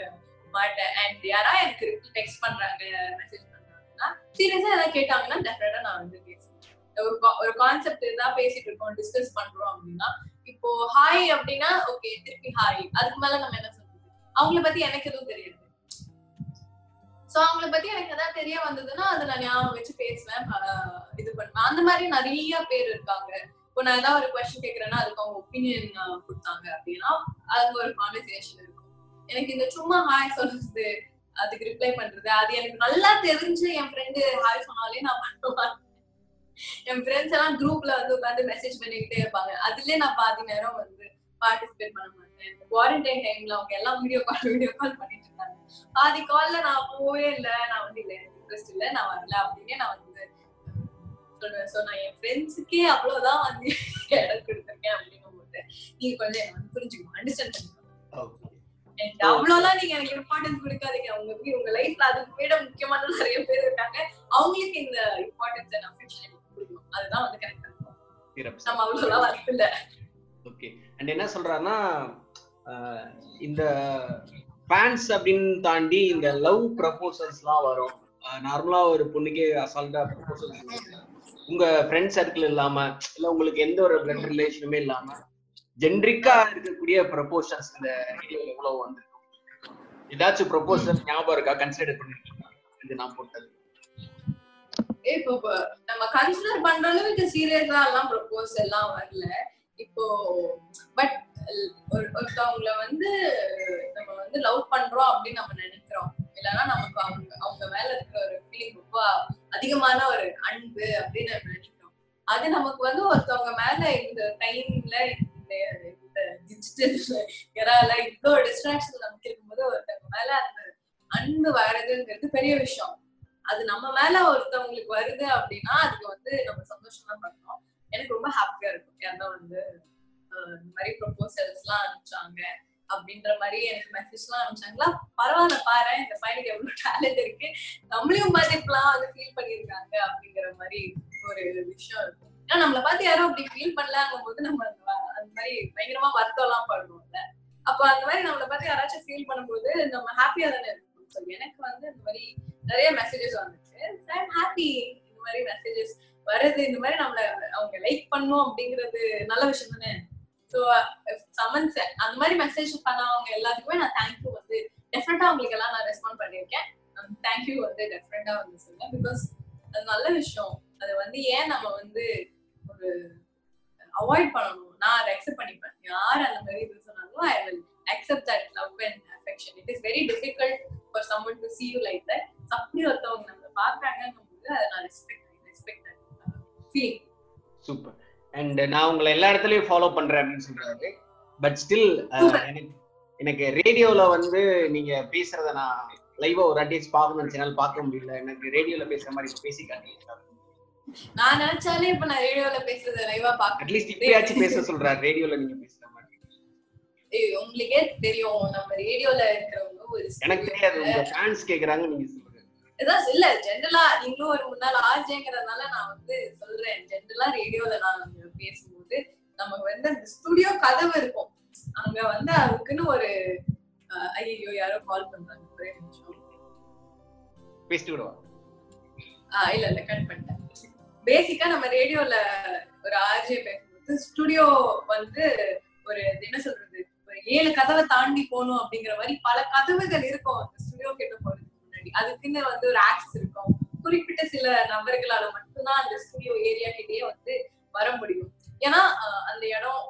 மாட்டேன். அண்ட் யாரா எனக்கு டெக்ஸ்ட் பண்றாங்க மெசேஜ் பண்றாங்கன்னா சீரியஸா ஏதாவது கேட்டாங்கன்னா டெஃபினட்டா நான் வந்து பேசுவேன். ஒரு ஒரு கான்செப்ட் ஏதாவது பேசிட்டு இருக்கோம் டிஸ்கஸ் பண்றோம் அப்படின்னா இப்போ ஹாய் அப்படின்னா ஓகே திருப்பி ஹாய் அதுக்கு மேல நம்ம என்ன அவங்கள பத்தி எனக்கு எதுவும் தெரியாது. சோ அவங்கள பத்தி எனக்கு எதாவது தெரிய வந்ததுன்னா அதை நான் ஞாபகம் வச்சு பேசுவேன். இது பண்ணுவேன். அந்த மாதிரி நிறைய பேர் இருக்காங்க. இப்போ நான் ஏதாவது ஒரு கொஸ்டின் கேக்குறேன்னா அதுக்கு அவங்க ஒப்பீனியன் கொடுத்தாங்க அப்படின்னா அது ஒரு கான்வர்சேஷன் இருக்கும். எனக்கு இந்த சும்மா ஹாய் சொல்றது அதுக்கு ரிப்ளை பண்றது அது எனக்கு நல்லா தெரிஞ்சு என் ஃப்ரெண்டு ஹாய் சொன்னாலே நான் பண்ணுவேன். என் ஃப்ரெண்ட்ஸ் எல்லாம் குரூப்ல வந்து உட்காந்து மெசேஜ் பண்ணிக்கிட்டே இருப்பாங்க. அதுலயே நான் பாதி நேரம் வந்து பார்ட்டிசிபேட் பண்ண மாட்டேன். குவாரண்டைன் டைம்ல அவங்க எல்லாம் வீடியோ கால் வீடியோ கால் பண்ணிட்டு இருந்தாங்க பாதி கால்ல நான் போவே இல்ல. நான் வந்து இல்ல இன்ட்ரெஸ்ட் இல்ல. நான் வரல அப்படின்னே நான் வந்து சொல்லுவேன். சோ நான் என் ஃப்ரெண்ட்ஸுக்கே அவ்வளவுதான் வந்து இடம் கொடுத்துருக்கேன் அப்படின்னும் போது நீங்க கொஞ்சம் என்ன வந்து புரிஞ்சுக்கணும் அண்டர்ஸ்டாண்ட் பண்ணிக்கணும் அவ்வளவுலாம் நீங்க எனக்கு இம்பார்ட்டன்ஸ் கொடுக்காதீங்க. உங்க வீ- உங்க லைஃப்ல அதுக்கு விட முக்கியமான நிறைய பேர் இருக்காங்க. அவங்களுக்கு இந்த இம்பார்ட்டன்ஸ் அண்ட் அஃபெக்ஷன் கொடுக்கணும். அதுதான் வந்து கரெக்டா நம்ம அவ்வளவுலாம் வரது இல்ல. ஓகே அண்ட் என்ன சொல்றாருன்னா ஆஹ் இந்த ஃபேன்ஸ் அப்படின்னு தாண்டி இந்த லவ் ப்ரப்போசல்ஸ்லாம் வரும். நார்மலா ஒரு பொண்ணுக்கே அசால்ட்டா ப்ரப்போசல்ஸ் உங்க ஃப்ரெண்ட் சர்க்கிள் இல்லாம இல்ல உங்களுக்கு எந்த ஒரு பிளட் ரிலேஷனுமே இல்லாம ஜென்ரிக்கா இருக்கக்கூடிய ப்ரப்போசல்ஸ் இந்த வீடியோல எவ்வளவு வந்திருக்கும் ஏதாச்சும் ப்ரப்போசல் ஞாபகம் இருக்கா? கன்சிடர் பண்ணிருக்கீங்க இது நான் போட்டது. இப்போ நம்ம கன்சிடர் பண்ற அளவுக்கு சீரியஸா எல்லாம் ப்ரொபோஸ் எல்லாம் வரல. இப்போ பட் ஒருத்தவங்கள வந்து நம்ம வந்து லவ் பண்றோம் அப்படின்னு நம்ம நினைக்கிறோம். இல்லைன்னா நமக்கு அவங்க அவங்க மேல இருக்கிற ஒரு ஃபீலிங் ரொம்ப அதிகமான ஒரு அன்பு அப்படின்னு நம்ம நினைக்கிறோம். அது நமக்கு வந்து ஒருத்தவங்க மேல இந்த டைம்ல இந்த டிஜிட்டல் எரால இவ்வளோ டிஸ்ட்ராக்ஷன் நமக்கு இருக்கும்போது ஒருத்தவங்க மேல அந்த அன்பு வர்றதுங்கிறது பெரிய விஷயம். அது நம்ம மேல ஒருத்தவங்களுக்கு வருது அப்படின்னா அதுக்கு வந்து நம்ம சந்தோஷமா பண்றோம். எனக்கு ரொம்ப ஹாப்பியா இருக்கும் ஏன்னா வந்து இந்த மாதிரி ப்ரொபோசல்ஸ் எல்லாம் அனுப்பிச்சாங்க அப்படின்ற மாதிரி எனக்கு மெசேஜ் எல்லாம் அனுப்பிச்சாங்களா? பரவாயில்ல பாரு இந்த பையனுக்கு எவ்வளவு டேலண்ட் இருக்கு. நம்மளையும் பார்த்து இப்பெல்லாம் வந்து ஃபீல் பண்ணியிருக்காங்க அப்படிங்கிற மாதிரி ஒரு விஷயம் இருக்கும் ஏன்னா நம்மளை பார்த்து யாரும் அப்படி ஃபீல் பண்ணலாங்கும் போது நம்ம அந்த மாதிரி பயங்கரமா வருத்தம் எல்லாம் பண்ணுவோம்ல அப்ப அந்த மாதிரி நம்மளை பார்த்து யாராச்சும் ஃபீல் பண்ணும்போது நம்ம ஹாப்பியா தானே இருக்கும் ஸோ எனக்கு வந்து இந்த மாதிரி நிறைய மெசேஜஸ் வந்துச்சு. ஐம் ஹாப்பி இந்த மாதிரி மெசேஜஸ் வருது. இந்த மாதிரி நம்மள அவங்க லைக் பண்ணும் அப்படிங்கிறது நல்ல விஷயம் தானே? ஸோ சமன்ஸ் அந்த மாதிரி மெசேஜ் பண்ணவங்க எல்லாத்துக்குமே நான் தேங்க்யூ வந்து டெஃபினட்டா அவங்களுக்கு எல்லாம் நான் ரெஸ்பாண்ட் பண்ணியிருக்கேன். Um, தேங்க்யூ வந்து டெஃபினட்டா வந்து சொல்லுவேன் பிகாஸ் அது நல்ல விஷயம். அது வந்து ஏன் நம்ம வந்து ஒரு அவாய்ட் பண்ணணும்? நான் அதை அக்செப்ட் பண்ணிப்பேன். யார் அந்த மாதிரி இது சொன்னாலும் I will accept that love and affection it is very difficult for someone to see you like that அப்படி ஒருத்தவங்க நம்மளை பார்க்குறாங்கன்னு போது அதை நான் respect respect feeling super and நான் உங்களை எல்லா இடத்துலயும் ஃபாலோ பண்றேன் அப்படின்னு சொல்றாரு. But still Super. எனக்கு ரேடியோல வந்து நீங்க பேசுறத நான் லைவா ஒரு அட்லீஸ்ட் பார்க்கணும்னு என்னால பார்க்க முடியல. எனக்கு ரேடியோல பேசுற மாதிரி பேசி காட்டுங்க நான் நினைச்சாலே இப்ப நான் ரேடியோல பேசுறத லைவா பாக்க அட்லீஸ்ட் இப்பயாச்சும் பேச சொல்றாரு. ரேடியோல நீங்க பேசுற மாதிரி. ஏய், உங்களுக்கே தெரியும். நம்ம ரேடியோல இருக்கிறவங்க ஒரு எனக்கு தெரியாது. உங்க ஃபேன்ஸ் கேக்குறாங்க நீங்க இதான் இல்ல ஜென்ரலா நீங்களும் ஒரு முன்னாள் ஆர்ஜேங்கிறதுனால நான் வந்து சொல்றேன். ஜென்ரலா ரேடியோல நான் பேசும்போது நமக்கு வந்து அந்த ஸ்டுடியோ கதவு இருக்கும். அங்க வந்து அதுக்குன்னு ஒரு ஐயையோ யாரோ கால் பண்றாங்க. ஒரே நிமிஷம். பேசிட்டு விடுவா ஆஹ் இல்ல இல்ல கட் பண்ணிட்டேன். பேசிக்கா நம்ம ரேடியோல ஒரு ஆர்ஜே பேசும்போது ஸ்டுடியோ வந்து ஒரு என்ன சொல்றது? ஒரு ஏழு கதவை தாண்டி போகணும் அப்படிங்கிற மாதிரி பல கதவுகள் இருக்கும் அந்த ஸ்டுடியோ கிட்ட போறதுக்கு முன்னாடி அதுக்குன்னு வந்து ஒரு ஆக்சஸ் இருக்கும். குறிப்பிட்ட சில நபர்களால மட்டும்தான் அந்த ஸ்டுடியோ ஏரியா கிட்டேயே வந்து வர முடியும். ஏன்னா அந்த இடம்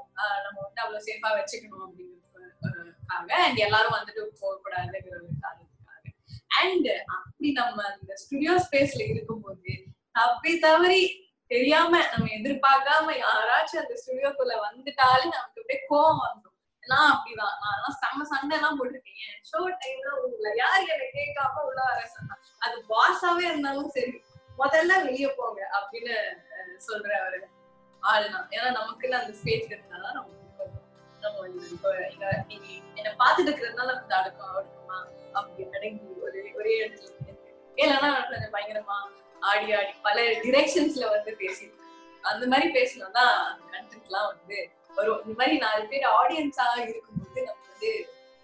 நம்ம வந்து அவ்வளவு சேஃபா வச்சுக்கணும் அப்படிங்கிறதுக்காக அண்ட் எல்லாரும் வந்துட்டு போகக்கூடாதுங்கிறதுக்காக. அண்ட் அப்படி நம்ம அந்த ஸ்டுடியோ ஸ்பேஸ்ல இருக்கும்போது அப்படி தவறி தெரியாம நம்ம எதிர்பார்க்காம யாராச்சும் அந்த ஸ்டுடியோக்குள்ள வந்துட்டாலே நமக்கு அப்படியே கோவம் வந்துடும் நான் அப்படிதான். நான் செம்ம சண்டை எல்லாம் போட்டிருக்கேன் ஷோ டைம்ல உள்ள யார் என்ன கேட்காம உள்ள வர சொன்னா அது பாஸாவே இருந்தாலும் சரி முதல்ல வெளிய போங்க அப்படின்னு அஹ், சொல்ற ஒரு ஆள் தான் ஏன்னா நமக்குன்னு அந்த ஸ்பேஸ் இருந்தாதான் நம்ம நம்ம இப்போ இங்க நீங்க என்ன பாத்துட்டு இருக்கிறதுனால கொஞ்சம் அடுக்கும் அடுக்குமா அப்படி அடங்கி ஒரே ஒரே இடத்துல இருக்கு. இல்லைன்னா பயங்கரமா ஆடி ஆடி பல டிரெக்ஷன்ஸ்ல வந்து பேசியிருக்கேன். அந்த மாதிரி அந்த கண்டென்ட்லாம் வந்து வரும். இந்த மாதிரி நாலு பேர் ஆடியன்ஸா இருக்கும்போது நம்ம வந்து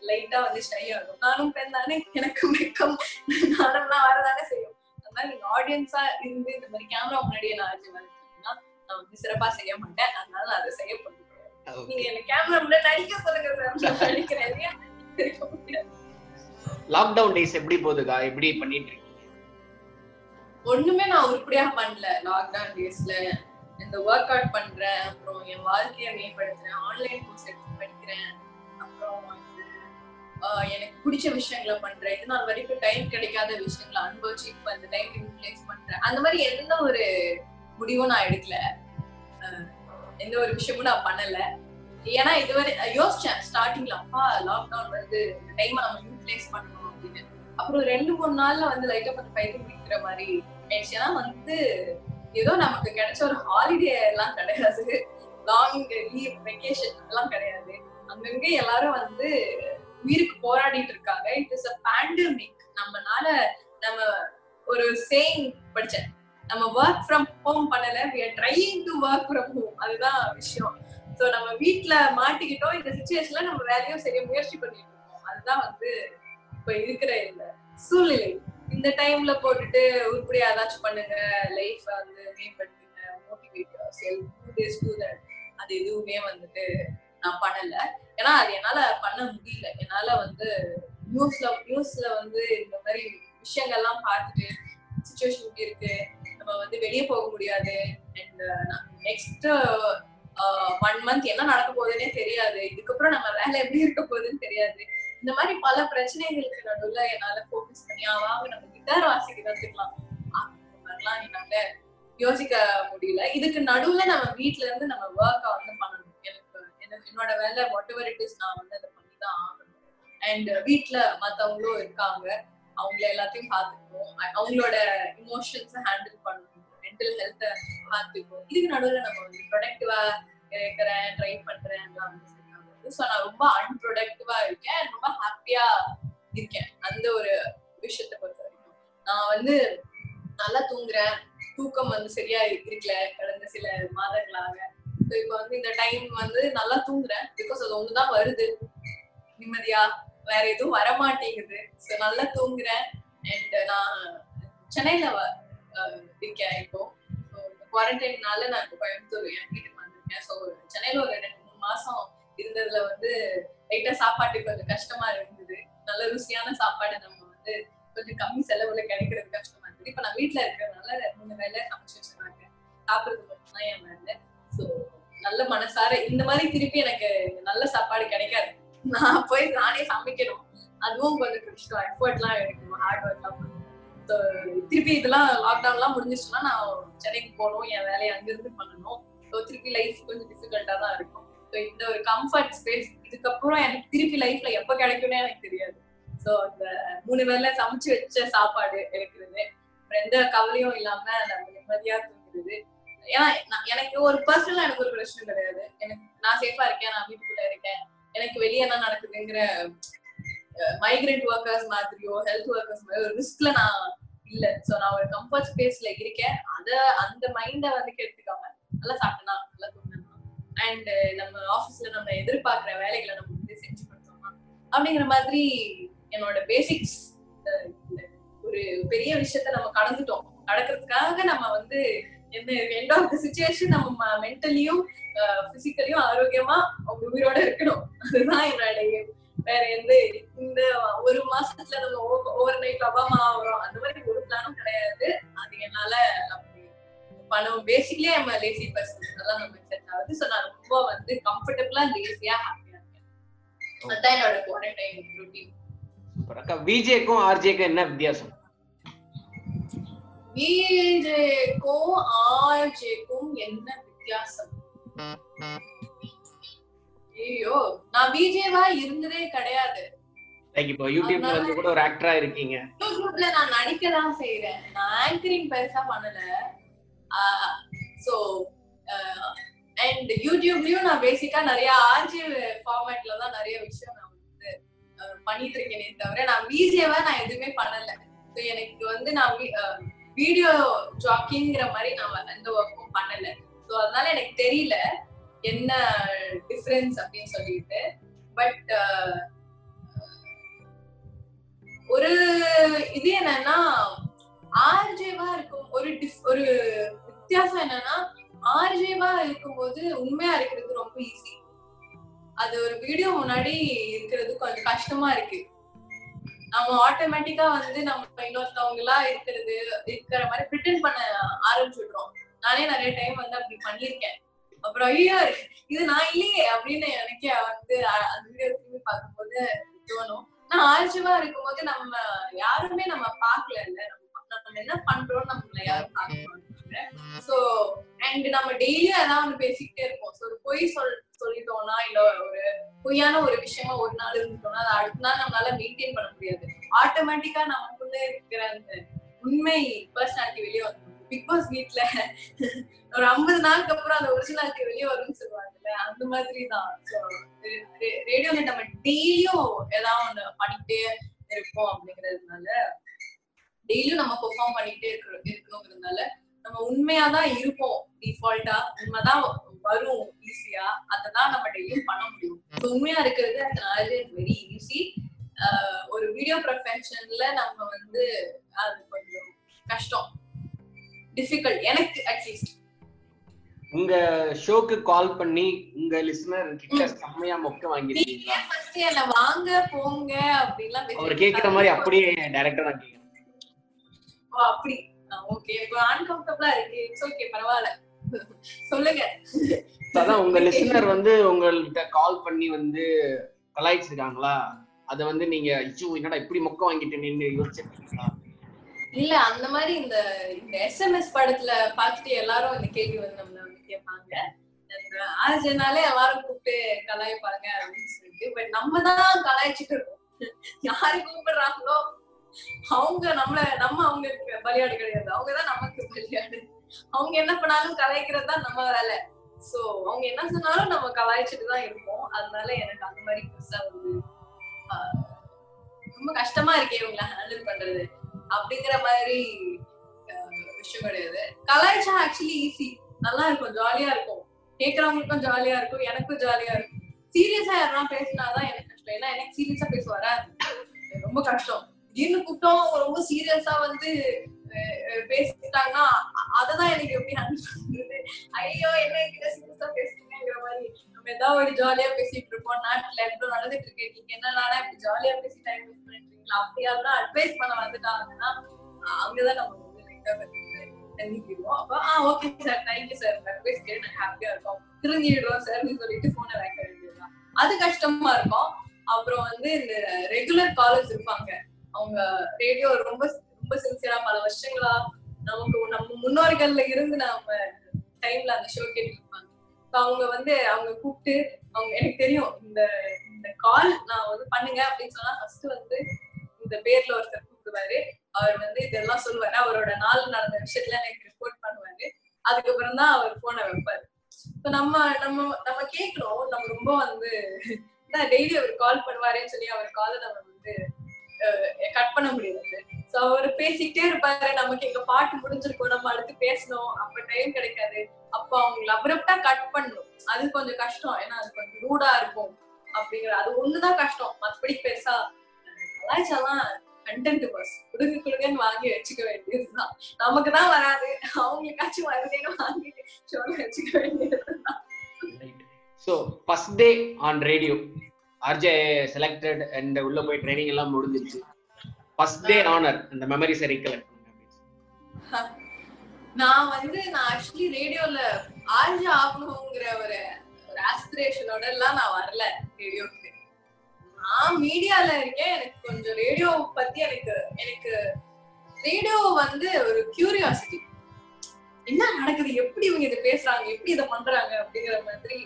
லைட்டா வந்து ஷை ஆகும் நானும் பெண் தானே. எனக்கு வெக்கம். நானும்லாம் வரதானே செய்யும் அதனால நீங்க ஆடியன்ஸா இருந்து இந்த மாதிரி கேமரா முன்னாடியே நான் ஆச்சு வளர்த்தீங்கன்னா நான் வந்து சிறப்பா செய்ய மாட்டேன். அதனால நான் அதை செய்ய போகிறேன் நீங்க என்ன கேமரா முன்னாடி நடிக்க சொல்லுங்க சார் நான் நடிக்கிறேன். லாக்டவுன் டேஸ் எப்படி போகுதுக்கா? எப்படி பண்ணிட்டு இருக்கீங்க? ஒண்ணுமே நான் உருப்படியா பண்ணல. லாக்டவுன் டேஸ்ல இந்த ஒர்க் அவுட் பண்றேன் அப்புறம் என் வாழ்க்கையை மேம்படுத்துறேன் ஆன்லைன் கோர்ஸ் எடுத்து படிக்கிறேன் அப்புறம் எனக்கு பிடிச்ச விஷயங்களை பண்றேன். இது நாள் வரைக்கும் டைம் கிடைக்காத விஷயங்களை அனுபவிச்சு இப்ப அந்த டைம் யூட்டிலைஸ் பண்றேன். அந்த மாதிரி எந்த ஒரு முடிவும் நான் எடுக்கல. எந்த ஒரு விஷயமும் நான் பண்ணல. ஏன்னா இதுவரை யோசிச்சேன் ஸ்டார்டிங்ல அப்பா லாக்டவுன் வந்து இந்த டைம் நம்ம யூட்டிலைஸ் பண்ணணும் அப்படின்னு. அப்புறம் ரெண்டு மூணு நாள்ல வந்து லைட்டா கொஞ்சம் பயிர் பிடிக்கிற மாதிரி ஆயிடுச்சு. ஏன்னா வந்து ஏதோ நமக்கு கிடைச்ச ஒரு ஹாலிடே எல்லாம் கிடையாது. லாங் லீவ் வெக்கேஷன் எல்லாம் கிடையாது. அங்கங்க எல்லாரும் வந்து உயிருக்கு போராடிட்டு இருக்காங்க. இட் இஸ் அ பேண்டமிக் நம்மனால நம்ம ஒரு சேயிங் படிச்சேன். நம்ம ஒர்க் ஃப்ரம் ஹோம் பண்ணல. We are trying to work from home அதுதான் விஷயம். ஸோ நம்ம வீட்டில் மாட்டிக்கிட்டோம். இந்த சுச்சுவேஷன்ல நம்ம வேலையும் சரியா முயற்சி பண்ணிட்டு இருக்கோம். அதுதான் வந்து இப்ப இருக்கிற இந்த சூழ்நிலை. இந்த டைம்ல போட்டுட்டு உருப்படியா ஏதாச்சும் பண்ணுங்க லைஃப் வந்து மேம்படுத்துங்க motivate self two days do that அது எதுவுமே வந்துட்டு நான் பண்ணல. ஏன்னா அது என்னால பண்ண முடியல. என்னால வந்து நியூஸ்ல நியூஸ்ல வந்து இந்த மாதிரி விஷயங்கள்லாம் பார்த்துட்டு சுச்சுவேஷன் இப்படி இருக்கு. நம்ம வந்து வெளியே போக முடியாது. அண்ட் நெக்ஸ்ட் ஒன் மந்த் என்ன நடக்க போகுதுன்னே தெரியாது. இதுக்கப்புறம் நம்ம வேலை எப்படி இருக்க போகுதுன்னு தெரியாது. இந்த மாதிரி பல பிரச்சனைகளுக்கு நடுவுல என்னால போக்கஸ் பண்ணி "ஆ, நம்ம கிட்டார் வாசிக்க கத்துக்கலாம். அந்த மாதிரிலாம் என்னால யோசிக்க முடியல. இதுக்கு நடுவுல நம்ம வீட்ல இருந்து நம்ம ஒர்க்கை வந்து பண்ணணும். எனக்கு என்னோட வேலை வாட் எவர் இட் இஸ் நான் வந்து அதை பண்ணி தான் ஆகணும். அண்ட் வீட்ல மத்தவங்களும் இருக்காங்க. அவங்கள எல்லாத்தையும் பார்த்துக்கணும். அவங்களோட இமோஷன்ஸ் ஹேண்டில் பண்ணணும். மென்டல் ஹெல்த்தை பார்த்துக்கணும். இதுக்கு நடுவுல நம்ம வந்து ப்ரொடக்டிவா இருக்கிறேன் ட்ரை பண்றேன் எல்லாம் இருக்கு ஸோ நான் ரொம்ப அன்ப்ரொடக்டிவா இருக்கேன். ரொம்ப ஹாப்பியா இருக்கேன். அந்த ஒரு விஷயத்தை பொறுத்த வரைக்கும் நான் வந்து நல்லா தூங்குறேன். தூக்கம் வந்து சரியா இருக்கல. கடந்த சில மாதங்களாக. ஸோ இப்போ வந்து இந்த டைம் வந்து நல்லா தூங்குறேன். பிகாஸ் அது ஒண்ணுதான் வருது. நிம்மதியா வேற எதுவும் வர மாட்டேங்குது ஸோ நல்லா தூங்குறேன். அண்ட் நான் சென்னையில இருக்கேன் இப்போ. குவாரண்டைன்னால நான் இப்போ கோயம்புத்தூர் என் வீட்டுக்கு வந்திருக்கேன். ஸோ சென்னையில ஒரு ரெண்டு மூணு மாசம் இருந்ததுல வந்து லைட்டா சாப்பாட்டுக்கு கொஞ்சம் கஷ்டமா இருந்தது. நல்ல ருசியான சாப்பாடு நம்ம வந்து கொஞ்சம் கம்மி செலவுல கிடைக்கிறது கஷ்டமா இருந்தது. இப்போ நான் வீட்டுல இருக்கிறதுனால மூணு வேலை சமைச்சு வச்சிருக்காங்க சாப்பிடுறது மட்டும்தான் என் வேலை. ஸோ நல்ல மனசார இந்த மாதிரி திருப்பி எனக்கு நல்ல சாப்பாடு கிடைக்காது. நான் போய் நானே சமைக்கணும். அதுவும் கொஞ்சம் கஷ்டம் எஃபர்ட்லாம் எடுக்கணும் ஹார்ட் ஒர்க்லாம் பண்ணணும். ஸோ திருப்பி இதெல்லாம் லாக்டவுன்லாம் முடிஞ்சிச்சுன்னா நான் சென்னைக்கு போகணும் என் வேலையை அங்கிருந்து பண்ணணும். ஸோ திருப்பி லைஃப் கொஞ்சம் டிஃபிகல்ட்டா தான் இருக்கும். இந்த ஒரு கம்ஃபர்ட் ஸ்பேஸ் இதுக்கப்புறம் எனக்கு திருப்பி லைஃப்ல எப்ப கிடைக்கும்னே எனக்கு தெரியாது. ஸோ அந்த மூணு வேளை சமைச்சு வச்ச சாப்பாடு இருக்கிறது எந்த கவலையும் இல்லாம நம்ம நிம்மதியா தூங்குறது. ஏன்னா நான் எனக்கு ஒரு பர்சனலா எனக்கு ஒரு பிரச்சனை கிடையாது. எனக்கு நான் சேஃபா இருக்கேன் நான் வீட்டுக்குள்ள இருக்கேன். எனக்கு வெளியே என்ன நடக்குதுங்கிற மைக்ரேட் ஒர்க்கர்ஸ் மாதிரியோ ஹெல்த் ஒர்க்கர்ஸ் மாதிரி ஒரு ரிஸ்க்ல நான் இல்ல. சோ நான் ஒரு கம்ஃபர்ட் ஸ்பேஸ்ல இருக்கேன். அத அந்த மைண்ட வந்து கெடுத்துக்காம நல்லா சாப்பிட்டனா நல்லா அண்ட் uh, நம்ம ஆஃபீஸ்ல நம்ம எதிர்பார்க்குற வேலைகளை நம்ம வந்து செஞ்சு கொடுத்தோமா? அப்படிங்கிற மாதிரி என்னோட பேசிக்ஸ் ஒரு பெரிய விஷயத்த நம்ம கடந்துட்டோம். கடக்கிறதுக்காக நம்ம வந்து என்ன எண்ட் ஆஃப் த சுச்சுவேஷன் நம்ம மென்டலியும் பிசிக்கலியும் ஆரோக்கியமா உயிரோட இருக்கணும். அதுதான் என்னோட வேற எந்த இந்த ஒரு மாசத்துல நம்ம ஓவர் நைட் அபாமா ஆகிறோம். அந்த மாதிரி ஒரு பிளானும் கிடையாது. அது என்னால அப்படி பணம் பேசிக்கலி நம்ம லேசி பர்சன் அதெல்லாம் நம்ம செட் ஆகுது. ஸோ நான் ரொம்ப வந்து கம்ஃபர்டபுளா லேசியா ஹாப்பியா இருக்கேன். அதுதான் என்னோட குவாரண்டைன் ரொட்டீன் சூப்பர் அக்கா விஜேக்கும் ஆர்ஜேக்கும் என்ன வித்தியாசம்? விஜேக்கும் ஆர்ஜேக்கும் என்ன வித்தியாசம்? ஐயோ நான் விஜேவா இருந்ததே கிடையாது. லைக் இப்போ யூடியூப்ல வந்து கூட ஒரு ஆக்டரா இருக்கீங்க. யூடியூப்ல நான் நடிக்க தான் செய்யறேன் நான் ஆங்கரிங் பெருசா பண்ணல. சோ அண்ட் யூடியூப்லயும் நான் பேசிக்கா நிறைய ஆர்ஜி ஃபார்மேட்ல தான் நிறைய விஷயம் நான் வந்து பண்ணிட்டு இருக்கேனே தவிர நான் விஜேவா நான் எதுவுமே பண்ணல. ஸோ எனக்கு வந்து நான் வீடியோ ஜாக்கிங்கிற மாதிரி நான் எந்த ஒர்க்கும் பண்ணல. ஸோ அதனால எனக்கு தெரியல என்ன டிஃபரன்ஸ் அப்படின்னு சொல்லிட்டு. பட் ஒரு இது என்னன்னா ஆர்ஜேவா இருக்கும் ஒரு டிஸ் ஒரு வித்தியாசம் என்னன்னா ஆர்ஜேவா இருக்கும்போது உண்மையா இருக்கிறது ரொம்ப ஈஸி அது ஒரு வீடியோ முன்னாடி இருக்கிறது கொஞ்சம் கஷ்டமா இருக்கு. நம்ம ஆட்டோமேட்டிக்கா வந்து நம்ம இன்னொருத்தவங்களா இருக்கிறது இருக்கிற மாதிரி பிரிட்டன் பண்ண ஆரம்பிச்சுடுறோம். நானே நிறைய டைம் வந்து அப்படி பண்ணியிருக்கேன். அப்புறம் ஐயோ இது நான் இல்லையே அப்படின்னு எனக்கே வந்து அந்த வீடியோ திரும்பி பார்க்கும்போது தோணும். நான் ஆர்ஜிவா இருக்கும்போது நம்ம யாருமே நம்ம பார்க்கல இல்ல. நம்ம நம்ம என்ன பண்றோம் நம்மள யாரும் பார்க்க சோ அண்ட் நம்ம டெய்லியும் ஏதாவது ஒண்ணு பேசிக்கிட்டே இருப்போம். ஸோ பொய் சொல் சொல்லிட்டோம்னா இல்ல ஒரு பொய்யான ஒரு விஷயமா ஒரு நாள் இருந்துட்டோம்னா அது அடுத்த நாள் நம்மளால மெயின்டைன் பண்ண முடியாது. ஆட்டோமேட்டிக்கா நமக்குள்ள இருக்கிற அந்த உண்மை பர்சனாலிட்டி வெளியே வந்து பிக் பாஸ் வீட்ல ஒரு ஐம்பது நாளுக்கு அப்புறம் அந்த ஒரிஜினாலிட்டி வெளியே வரும்னு சொல்லுவாங்கல்ல அந்த மாதிரி தான். ரேடியோல நம்ம டெய்லியும் ஏதாவது ஒண்ணு பண்ணிட்டே இருப்போம் அப்படிங்கறதுனால டெய்லியும் நம்ம பெர்ஃபார்ம் பண்ணிட்டே இருக்கிறோம் இருக்கணுங்கிறதுனால நம்ம உண்மையாதான் இருப்போம் டிஃபால்ட்டா உண்மைதான் வரும் ஈஸியா அததான் நம்ம டெய்லியும் பண்ண முடியும். உண்மையா இருக்கிறது அதனால வெரி ஈஸி ஒரு வீடியோ ப்ரொஃபஷன்ல நம்ம வந்து அது கொஞ்சம் கஷ்டம். டிஃபிகல்ட் எனக்கு அட்லீஸ்ட் உங்க ஷோக்கு கால் பண்ணி உங்க லிசனர் கிட்ட செம்மையா மொக்க நீங்க வாங்கிருக்கீங்களா ஃபர்ஸ்ட் என்ன வாங்க போங்க அப்படிலாம் அவர் கேக்குற மாதிரி அப்படியே டைரக்டா நான் ஓ, அப்படி. ஓகே இப்போ அன்கம்ஃபர்டபுளா இருக்கு. இட்ஸ் ஓகே பரவாயில்ல. சொல்லுங்க. அதான் உங்க லிசனர் வந்து உங்கள்கிட்ட கால் பண்ணி வந்து கலாய்ச்சிருக்காங்களா? அத வந்து நீங்க ஐயோ என்னடா இப்படி மொக்க வாங்கிட்டு நின்னு யோசிச்சிருக்கீங்களா? இல்ல அந்த மாதிரி இந்த இந்த எஸ்எம்எஸ் படத்துல பார்த்துட்டு எல்லாரும் இந்த கேள்வி வந்து நம்மள வந்து கேட்பாங்க. இந்த ஆர்ஜனாலே எல்லாரும் கூப்பிட்டு கலாய்ப்பாங்க அப்படின்னு சொல்லிட்டு பட் நம்ம தான் கலாய்ச்சிட்டு இருக்கோம். யாரு கூப்பிடுறாங்களோ அவங்க நம்மள நம்ம அவங்களுக்கு பலியாடு கிடையாது. அவங்கதான் நமக்கு பலியாடு. அவங்க என்ன பண்ணாலும் கலாய்க்கிறது தான் நம்ம வேலை. சோ அவங்க என்ன சொன்னாலும் நம்ம கலாய்ச்சிட்டு தான் இருப்போம். அதனால எனக்கு அந்த மாதிரி பெருசா வந்து ரொம்ப கஷ்டமா இருக்கே இவங்கள ஹேண்டில் பண்றது. அப்படிங்கிற மாதிரி விஷயம் கிடையாது. கலாய்ச்சா ஆக்சுவலி ஈஸி நல்லா இருக்கும் ஜாலியா இருக்கும். கேக்குறவங்களுக்கும் ஜாலியா இருக்கும் எனக்கும் ஜாலியா இருக்கும். சீரியஸா யாரெல்லாம் பேசினாதான் எனக்கு கஷ்டம். ஏன்னா எனக்கு சீரியஸா பேச வராது. ரொம்ப கஷ்டம். திடீர்னு கூப்பிட்டோம் ரொம்ப சீரியஸா வந்து பேசிட்டாங்கன்னா அததான் எனக்கு எப்படி அனுப்பிச்சு ஐயோ என்ன கிட்ட சீரியஸா பேசுறீங்கிற மாதிரி. நம்ம ஏதாவது ஒரு ஜாலியா பேசிட்டு இருப்போம். நாட்டுல எவ்வளவு நடந்துட்டு இருக்கு. நீங்க என்னன்னா இப்படி ஜாலியா பேசி டைம் வேஸ்ட் பண்ணிட்டு இருக்கீங்களா அப்படி அட்வைஸ் பண்ண வந்துட்டாங்கன்னா அங்கதான் நம்ம வந்து லைட்டா அப்ப ஆ okay sir thank you sir advice கேட்டு நாங்க ஹாப்பியா இருக்கோம். திரும்பிடுறோம் சார் சொல்லிட்டு போனை வைக்க வேண்டியதுதான். அது கஷ்டமா இருக்கும். அப்புறம் வந்து இந்த ரெகுலர் காலர்ஸ் இருப்பாங்க. அவங்க ரேடியோ ரொம்ப ரொம்ப சின்சியரா பல வருஷங்களா நமக்கு நம்ம முன்னோர்கள்ல இருந்து நாம டைம்ல அந்த ஷோ கேட்டு இருப்பாங்க. அவங்க வந்து அவங்க கூப்பிட்டு அவங்க எனக்கு தெரியும் இந்த இந்த கால் நான் வந்து பண்ணுங்க அப்படின்னு சொன்னா ஃபர்ஸ்ட் வந்து இந்த பேர்ல ஒருத்தர் கூப்பிடுவாரு. அவர் வந்து இதெல்லாம் சொல்லுவாரு. அவரோட நாள் நடந்த விஷயத்துல எனக்கு ரிப்போர்ட் பண்ணுவாரு. அதுக்கப்புறம் தான் அவர் போனை வைப்பாரு. இப்போ நம்ம நம்ம நம்ம கேட்கிறோம். நம்ம ரொம்ப வந்து டெய்லி அவர் கால் பண்ணுவாருன்னு சொல்லி அவர் காலை நம்ம வந்து கட் பண்ண முடியாது. சோ அவர் பேசிக்கிட்டே இருப்பாரு. நமக்கு எங்க பாட்டு முடிஞ்சிருக்கும் நம்ம அடுத்து பேசணும். அப்ப டைம் கிடைக்காது. அப்ப அவங்களை அப்ரப்டா கட் பண்ணணும். அது கொஞ்சம் கஷ்டம். ஏன்னா அது கொஞ்சம் ரூடா இருக்கும். அப்படிங்கிற அது ஒண்ணுதான் கஷ்டம். மத்தபடி பெருசா கலாய்ச்சாலாம் கண்டென்ட் பஸ் குடுங்க குடுங்கன்னு வாங்கி வச்சுக்க வேண்டியதுதான். நமக்கு தான் வராது. அவங்களுக்காச்சும் வருதுன்னு வாங்கி சொல்ல வச்சுக்க வேண்டியதுதான். So first day on radio RJ selected and உள்ள போய் ட்ரைனிங் எல்லாம் முடிஞ்சிருச்சு ஃபர்ஸ்ட் டே ஆனர் அந்த மெமரிஸை ரீகலெக்ட் நான் வந்து நான் ஆக்சுவலி ரேடியோல ஆர்ஜே ஆகணுங்கிற ஒரு ஒரு ஆஸ்பிரேஷனோட எல்லாம் நான் வரல ரேடியோக்கு நான் மீடியால இருக்கேன். எனக்கு கொஞ்சம் ரேடியோ பத்தி எனக்கு எனக்கு ரேடியோ வந்து ஒரு கியூரியாசிட்டி என்ன நடக்குது? எப்படி இவங்க இதை பேசுறாங்க? எப்படி இதை பண்றாங்க? அப்படிங்கிற மாதிரி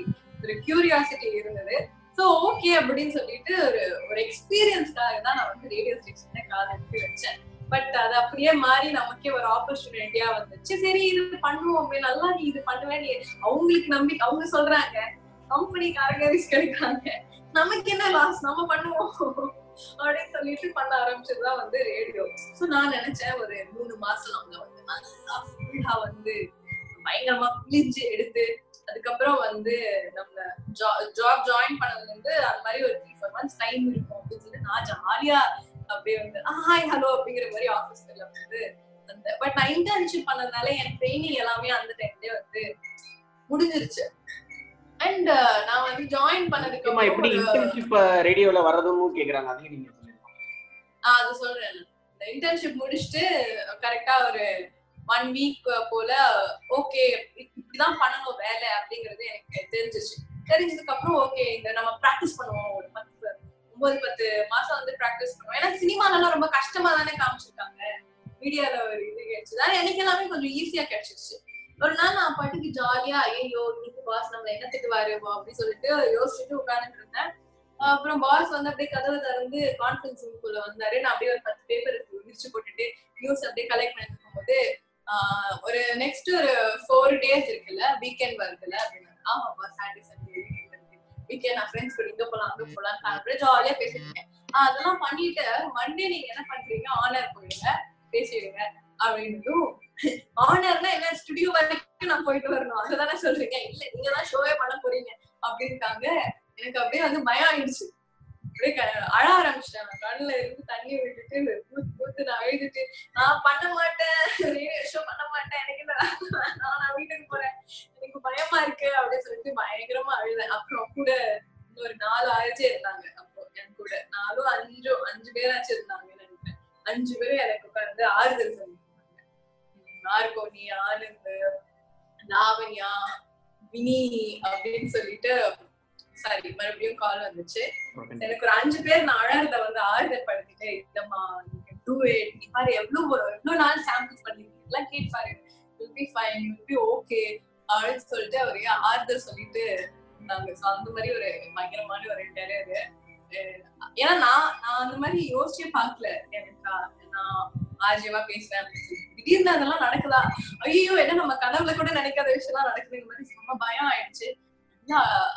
ஒரு கியூரியாசிட்டி இருந்தது. சோ ஓகே அப்படின்னு சொல்லிட்டு ஒரு ஒரு எக்ஸ்பீரியன்ஸ்க்காக தான் நான் வந்து ரேடியோ ஸ்டேஷன்ல கால் எடுத்து வச்சேன். பட் அது அப்படியே மாறி நமக்கே ஒரு ஆப்பர்ச்சுனிட்டியா வந்துச்சு. சரி இது பண்ணுவோம் நல்லா நீ இது பண்ணுவே நீ அவங்களுக்கு நம்பிக்கை அவங்க சொல்றாங்க கம்பெனிக்காரங்க ரிஸ்க் எடுக்கிறாங்க. நமக்கு என்ன லாஸ் நம்ம பண்ணுவோம். அப்படின்னு சொல்லிட்டு பண்ண ஆரம்பிச்சதுதான் வந்து ரேடியோ சோ நான் நினைச்சேன் ஒரு மூணு மாசம் நம்மள வந்து நல்லா ஃபுல்லா வந்து பயங்கரமா பிழிஞ்சு எடுத்து அதுக்கப்புறம் வந்து நம்ம ஜாப் ஜாயின் பண்ணதுல இருந்து அந்த மாதிரி ஒரு த்ரீ ஃபோர் மந்த்ஸ் டைம் இருக்கும் அப்படின்னு சொல்லிட்டு நான் ஜாலியா அப்படியே வந்து ஹாய் ஹலோ அப்படிங்கிற மாதிரி ஆஃபீஸ்ல வந்து அந்த பட் நான் இன்டர்ன்ஷிப் பண்ணதுனால என் ட்ரைனிங் எல்லாமே அந்த டைம்லயே வந்து முடிஞ்சிருச்சு. அண்ட் நான் வந்து ஜாயின் பண்ணதுக்கு எப்படி இன்டர்ன்ஷிப் ரேடியோல வரதுன்னு கேக்குறாங்க. அதையும் நீங்க சொல்லுங்க. அது சொல்றேன் இன்டர்ன்ஷிப் முடிச்சுட்டு கரெக்டா ஒரு ஒன் வீக் போல ஓகே இப்படிதான் பண்ணணும் வேலை அப்படிங்கறது எனக்கு தெரிஞ்சிச்சு தெரிஞ்சதுக்கு அப்புறம் ஓகே இந்த நம்ம பிராக்டிஸ் பண்ணுவோம். ஒரு பத்து ஒன்பது பத்து மாசம் வந்து பிராக்டிஸ் பண்ணுவோம். ஏன்னா சினிமாலலாம் ரொம்ப கஷ்டமா தானே காமிச்சிருக்காங்க. மீடியால ஒரு இது கிடைச்சது. ஆனா எனக்கு எல்லாமே கொஞ்சம் ஈஸியா கிடைச்சிருச்சு. ஒரு நாள் நான் பாட்டுக்கு ஜாலியா ஐயோ இன்னைக்கு பாஸ் நம்ம என்ன திட்டுவாரு அப்படின்னு சொல்லிட்டு யோசிச்சுட்டு உட்கார்ந்துட்டு இருந்தேன். அப்புறம் பாஸ் வந்து அப்படியே கதவை திறந்து கான்ஃபரன்ஸ் ரூம்குள்ள வந்தாரு. நான் அப்படியே ஒரு பத்து பேப்பர் விரிச்சு போட்டுட்டு நியூஸ் அப்படியே கலெக்ட் பண்ணிட்டு இருக்கும்போது ஒரு நெக்ஸ்ட் ஒரு ஃபோர் டேஸ் இருக்குல்ல வீக்கெண்ட் வருதுல்ல அப்படின்னு ஆமா சாட்டர்டே சண்டே வீக்கெண்ட் நான் ஃப்ரெண்ட்ஸ் கூட இங்க போலாம் அங்க போலாம் அப்படியே ஜாலியா பேசிருக்கேன் அதெல்லாம் பண்ணிட்டு மண்டே நீங்க என்ன பண்றீங்க? ஆனர் போயிடுங்க பேசிடுங்க அப்படின்னும். ஆனர்னா என்ன? ஸ்டுடியோ வரைக்கும் நான் போயிட்டு வரணும். அதுதானே சொல்றீங்க. இல்ல நீங்க தான் ஷோவே பண்ண போறீங்க அப்படின்ட்டாங்க எனக்கு அப்படியே வந்து பயம் ஆயிடுச்சு. அப்படியே அழ ஆரம்பிச்சிட்டேன் நான் கண்ணுல இருந்து தண்ணி விட்டுட்டு பூத்து பூத்து நான் எழுதிட்டு நான் பண்ண மாட்டேன். ரேடியோ ஷோ பண்ண மாட்டேன். எனக்கு இந்த நான் வீட்டுக்கு போறேன். எனக்கு பயமா இருக்கு. அப்படின்னு சொல்லிட்டு பயங்கரமா அழுதேன். அப்புறம் கூட இன்னொரு நாலு ஆயிரச்சு இருந்தாங்க. அப்போ என் கூட நாலும் அஞ்சோ அஞ்சு பேராச்சும் இருந்தாங்கன்னு நினைக்கிறேன் அஞ்சு பேரும் எனக்கு உட்கார்ந்து ஆறுதல் சொல்லிட்டு நார்கோனி ஆனந்த் லாவண்யா வினி அப்படின்னு சொல்லிட்டு சாரி மறுபடியும் கால் வந்துச்சு. எனக்கு ஒரு அஞ்சு பேர் நான் அழகத வந்து ஆறுதல் படுத்திட்டு இல்லம்மா டூ இட் நீ பாரு எவ்வளவு எவ்வளவு நாள் சாம்பிள்ஸ் பண்ணிருக்கீங்க? எல்லாம் கேட்டு பாரு. Will be fine will be okay அப்படின்னு சொல்லிட்டு அவரு ஆறுதல் சொல்லிட்டு ஸோ அந்த மாதிரி ஒரு பயங்கரமான ஒரு டெரர் ஏன்னா நான் நான் அந்த மாதிரி யோசிச்சே பார்க்கல. எனக்கு நான் ஆர்ஜியமா பேசுறேன். திடீர்னு அதெல்லாம் நடக்குதா? ஐயோ என்ன நம்ம கனவுல கூட நினைக்காத விஷயம்லாம் நடக்குதுங்க மாதிரி செம்ம பயம் ஆயிடுச்சு.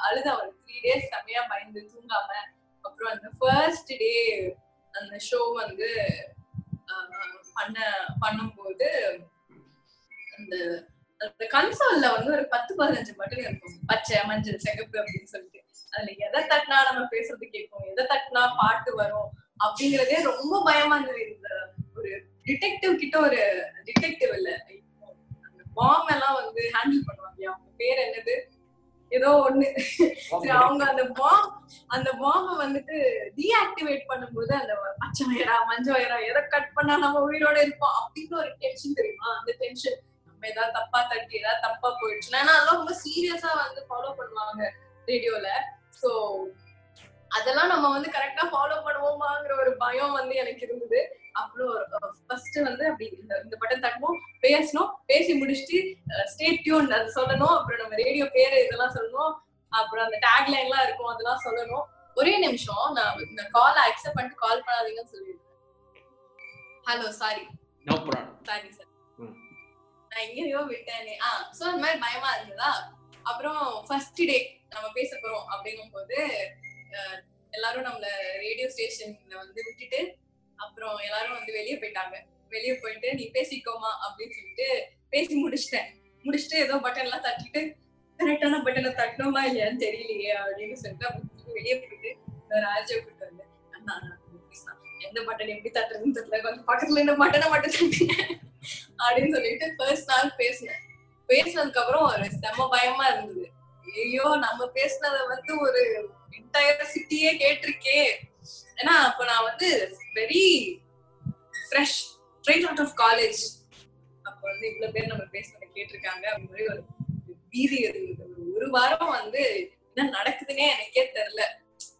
அழுத ஒரு த்ரீ டேஸ் செம்மையா பயந்து தூங்காம அப்புறம் அந்த ஃபர்ஸ்ட் டே அந்த ஷோ வந்து பண்ண பண்ணும்போது அந்த அந்த கன்சோல்ல வந்து ஒரு பத்து பதினஞ்சு மட்டும் இருக்கும். பச்சை மஞ்சள் சிகப்பு அப்படின்னு சொல்லிட்டு. அதுல எதை தட்டினா நம்ம பேசுறது கேட்கும் எதை தட்டினா பாட்டு வரும் அப்படிங்கறதே ரொம்ப பயமா இருந்தது. இந்த ஒரு டிடெக்டிவ் கிட்ட ஒரு டிடெக்டிவ் இல்ல அந்த பாம் எல்லாம் வந்து ஹேண்டில் பண்ணுவாங்க. அவங்க பேர் என்னது? ஏதோ ஒண்ணு. அவங்க அந்த பாம் அந்த பாம்ப வந்துட்டு டீஆக்டிவேட் பண்ணும்போது அந்த பச்சை வயரா மஞ்ச வயரா எதை கட் பண்ணா நம்ம உயிரோட இருப்போம் அப்படின்னு ஒரு டென்ஷன் தெரியுமா? அந்த டென்ஷன் நம்ம ஏதாவது தப்பா தட்டி ஏதாவது தப்பா போயிடுச்சுன்னா ஏன்னா அதெல்லாம் ரொம்ப சீரியஸா வந்து ஃபாலோ பண்ணுவாங்க ரேடியோல சோ அதெல்லாம் நம்ம வந்து கரெக்டா ஃபாலோ பண்ணுவோமாங்கிற ஒரு பயம் வந்து எனக்கு இருந்தது. அப்புறம் ஃபர்ஸ்ட் வந்து அப்படி இந்த பட்டன் தட்டணும் பேசணும். பேசி முடிச்சுட்டு ஸ்டே டியூன் அது சொல்லணும். அப்புறம் நம்ம ரேடியோ பேரு இதெல்லாம் சொல்லணும். அப்புறம் அந்த டேக் லைன்லாம் இருக்கும். அதெல்லாம் சொல்லணும். ஒரே நிமிஷம். நான் இந்த கால் அக்செப்ட் பண்ணிட்டு கால் பண்ணாதீங்கன்னு சொல்லிடுறேன். Hello sorry sorry sir. நான் எங்கேயோ விட்டேனே. ஆ சோ அந்த மாதிரி பயமா இருந்ததா? அப்புறம் ஃபர்ஸ்ட் டே நம்ம பேச போறோம் அப்படிங்கும் போது எல்லாரும் நம்மள ரேடியோ ஸ்டேஷன்ல வந்து விட்டுட்டு அப்புறம் எல்லாரும் வந்து வெளியே போயிட்டாங்க. வெளியே போயிட்டு நீ பேசிக்கோமா அப்படின்னு சொல்லிட்டு பேசி முடிச்சிட்டேன். முடிச்சுட்டு ஏதோ பட்டன் எல்லாம் தட்டிட்டு கரெக்டான பட்டனை தட்டணுமா இல்லையான்னு தெரியலையே அப்படின்னு சொல்லிட்டு வெளிய வெளியே போயிட்டு ஒரு ஆர்ஜியை கூப்பிட்டு வந்து அண்ணா எந்த பட்டன் எப்படி தட்டுறதுன்னு தெரியல கொஞ்சம் பக்கத்துல இந்த பட்டனை மட்டும் தட்டுங்க அப்படின்னு சொல்லிட்டு ஃபர்ஸ்ட் நாள் பேசினேன். பேசினதுக்கு அப்புறம் ஒரு செம்ம பயமா இருந்தது. ஐயோ நம்ம பேசினத வந்து ஒரு என்டையர் சிட்டியே கேட்டிருக்கே ஏன்னா அப்ப நான் வந்து very fresh straight out of college அப்ப வந்து இவ்வளவு பேர் நம்ம பேசுனதை கேட்டிருக்காங்க. அப்படி மாதிரி ஒரு பீதி இருந்தது ஒரு வாரம் வந்து என்ன நடக்குதுன்னே எனக்கே தெரியல.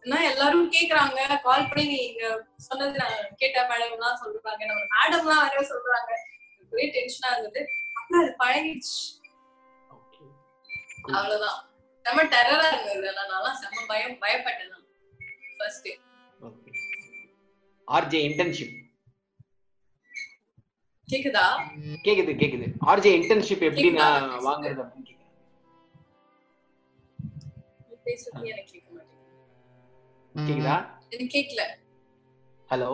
ஏன்னா எல்லாரும் கேக்குறாங்க. கால் பண்ணி நீங்க சொன்னது நான் கேட்ட மேடம் எல்லாம் சொல்றாங்க நம்ம மேடம் எல்லாம் வேற சொல்றாங்க. ஒரே டென்ஷனா இருந்தது. அப்புறம் அது பழகிடுச்சு. அவ்வளவுதான். செம்ம டெரரா இருந்தது. நான்லாம் செம்ம பயம் பயப்பட்டேன் நான். ஃபர்ஸ்ட் ஆர்ஜே இன்டர்ன்ஷிப் கேக்குதா? கேக்குது கேக்குது. ஆர்ஜே இன்டர்ன்ஷிப் எப்படி நான் வாங்குறது அப்படின்னு பேசுறது கேக்குதா. எனக்கு கேட்கல ஹலோ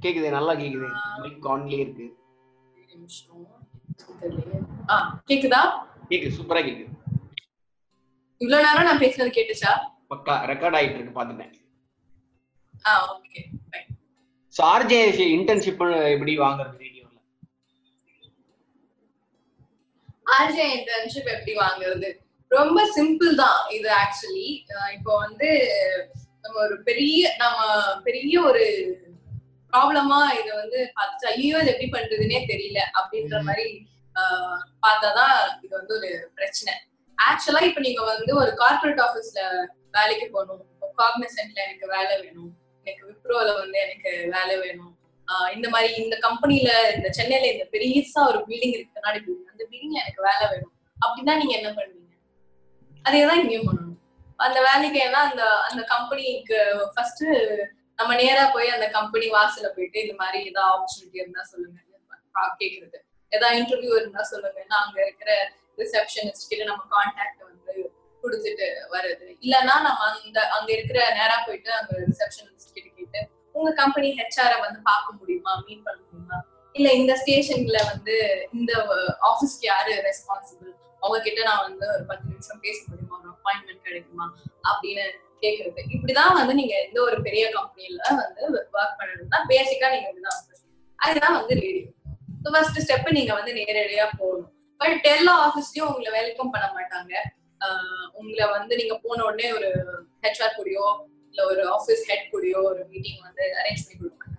கேக்குது? நல்லா கேக்குது. மைக் ஆன்லயே இருக்கு. கேக்குதா? கேக்குது சூப்பரா கேக்குது. இவ்வளவு நேரம் நான் பேசுனது கேட்டுச்சா? பக்கா ரெக்கார்ட் ஆயிட்டு இருக்கு பாத்துட்டேன் ஸோ ஆர்ஜே இன்டர்ன்ஷிப் எப்படி வாங்குறது ரேடியோல ஆர்ஜே இன்டர்ன்ஷிப் எப்படி வாங்குறது? ரொம்ப சிம்பிள் தான் இது ஆக்சுவலி இப்போ வந்து நம்ம ஒரு பெரிய நம்ம பெரிய ஒரு ப்ராப்ளமா இத வந்து பார்த்து ஐயோ இது எப்படி பண்றதுன்னே தெரியல அப்படின்ற மாதிரி பார்த்தாதான் இது வந்து ஒரு பிரச்சனை. ஆக்சுவலா இப்ப நீங்க வந்து ஒரு கார்ப்பரேட் ஆபீஸ்ல வேலைக்கு போகணும். காக்னிசன்ட்ல எனக்கு வேலை வேணும். எனக்கு விப்ரோல வந்து எனக்கு வேலை வேணும். ஆஹ் இந்த மாதிரி இந்த கம்பெனில இந்த சென்னையில இந்த பெருசா ஒரு பில்டிங் இருக்கு கண்ணாடி பில்டிங் அந்த பில்டிங்ல எனக்கு வேலை வேணும். அப்படின்னா நீங்க என்ன பண்ணுவீங்க? அதேதான் இங்கேயும் பண்ணணும். அந்த வேலைக்கு ஏன்னா அந்த அந்த கம்பெனிக்கு ஃபர்ஸ்ட் நம்ம நேரா போய் அந்த கம்பெனி வாசல்ல போயிட்டு இந்த மாதிரி ஏதாவது ஆப்பர்ச்சுனிட்டி இருந்தா சொல்லுங்க. கேக்குறது. ஏதாவது இன்டர்வியூ இருந்தா சொல்லுங்க. அங்க இருக்கிற ரிசப்ஷனிஸ்ட் கிட்ட நம்ம கான்டாக்ட் வந்து கொடுத்துட்டு வர்றது. இல்லைன்னா நம்ம அந்த அங்க இருக்கிற நேரா போயிட்டு அங்க ரிசப்ஷன் உங்க கம்பெனி ஹெச்ஆர வந்து பார்க்க முடியுமா? மீட் பண்ண முடியுமா? இல்ல இந்த ஸ்டேஷன்ல வந்து இந்த ஆபீஸ்க்கு யாரு ரெஸ்பான்சிபிள் அவங்க கிட்ட நான் வந்து ஒரு பத்து நிமிஷம் பேச முடியுமா? ஒரு அப்பாயின்மெண்ட் கிடைக்குமா? அப்படின்னு கேக்குறது. இப்படிதான் வந்து நீங்க எந்த ஒரு பெரிய கம்பெனில வந்து ஒர்க் பண்ணணும்னா பேசிக்கா நீங்க இப்படிதான் அதுதான் வந்து ரேடியோ ஃபர்ஸ்ட் ஸ்டெப் நீங்க வந்து நேரடியா போகணும். பட் எல்லா ஆஃபீஸ்லயும் உங்களை வெல்கம் பண்ண மாட்டாங்க. உங்களை வந்து நீங்க போன உடனே ஒரு ஹெச்ஆர் கூடயோ இல்ல ஒரு ஆஃபீஸ் ஹெட் கூடயோ ஒரு மீட்டிங் வந்து அரேஞ்ச் பண்ணி மாட்டாங்க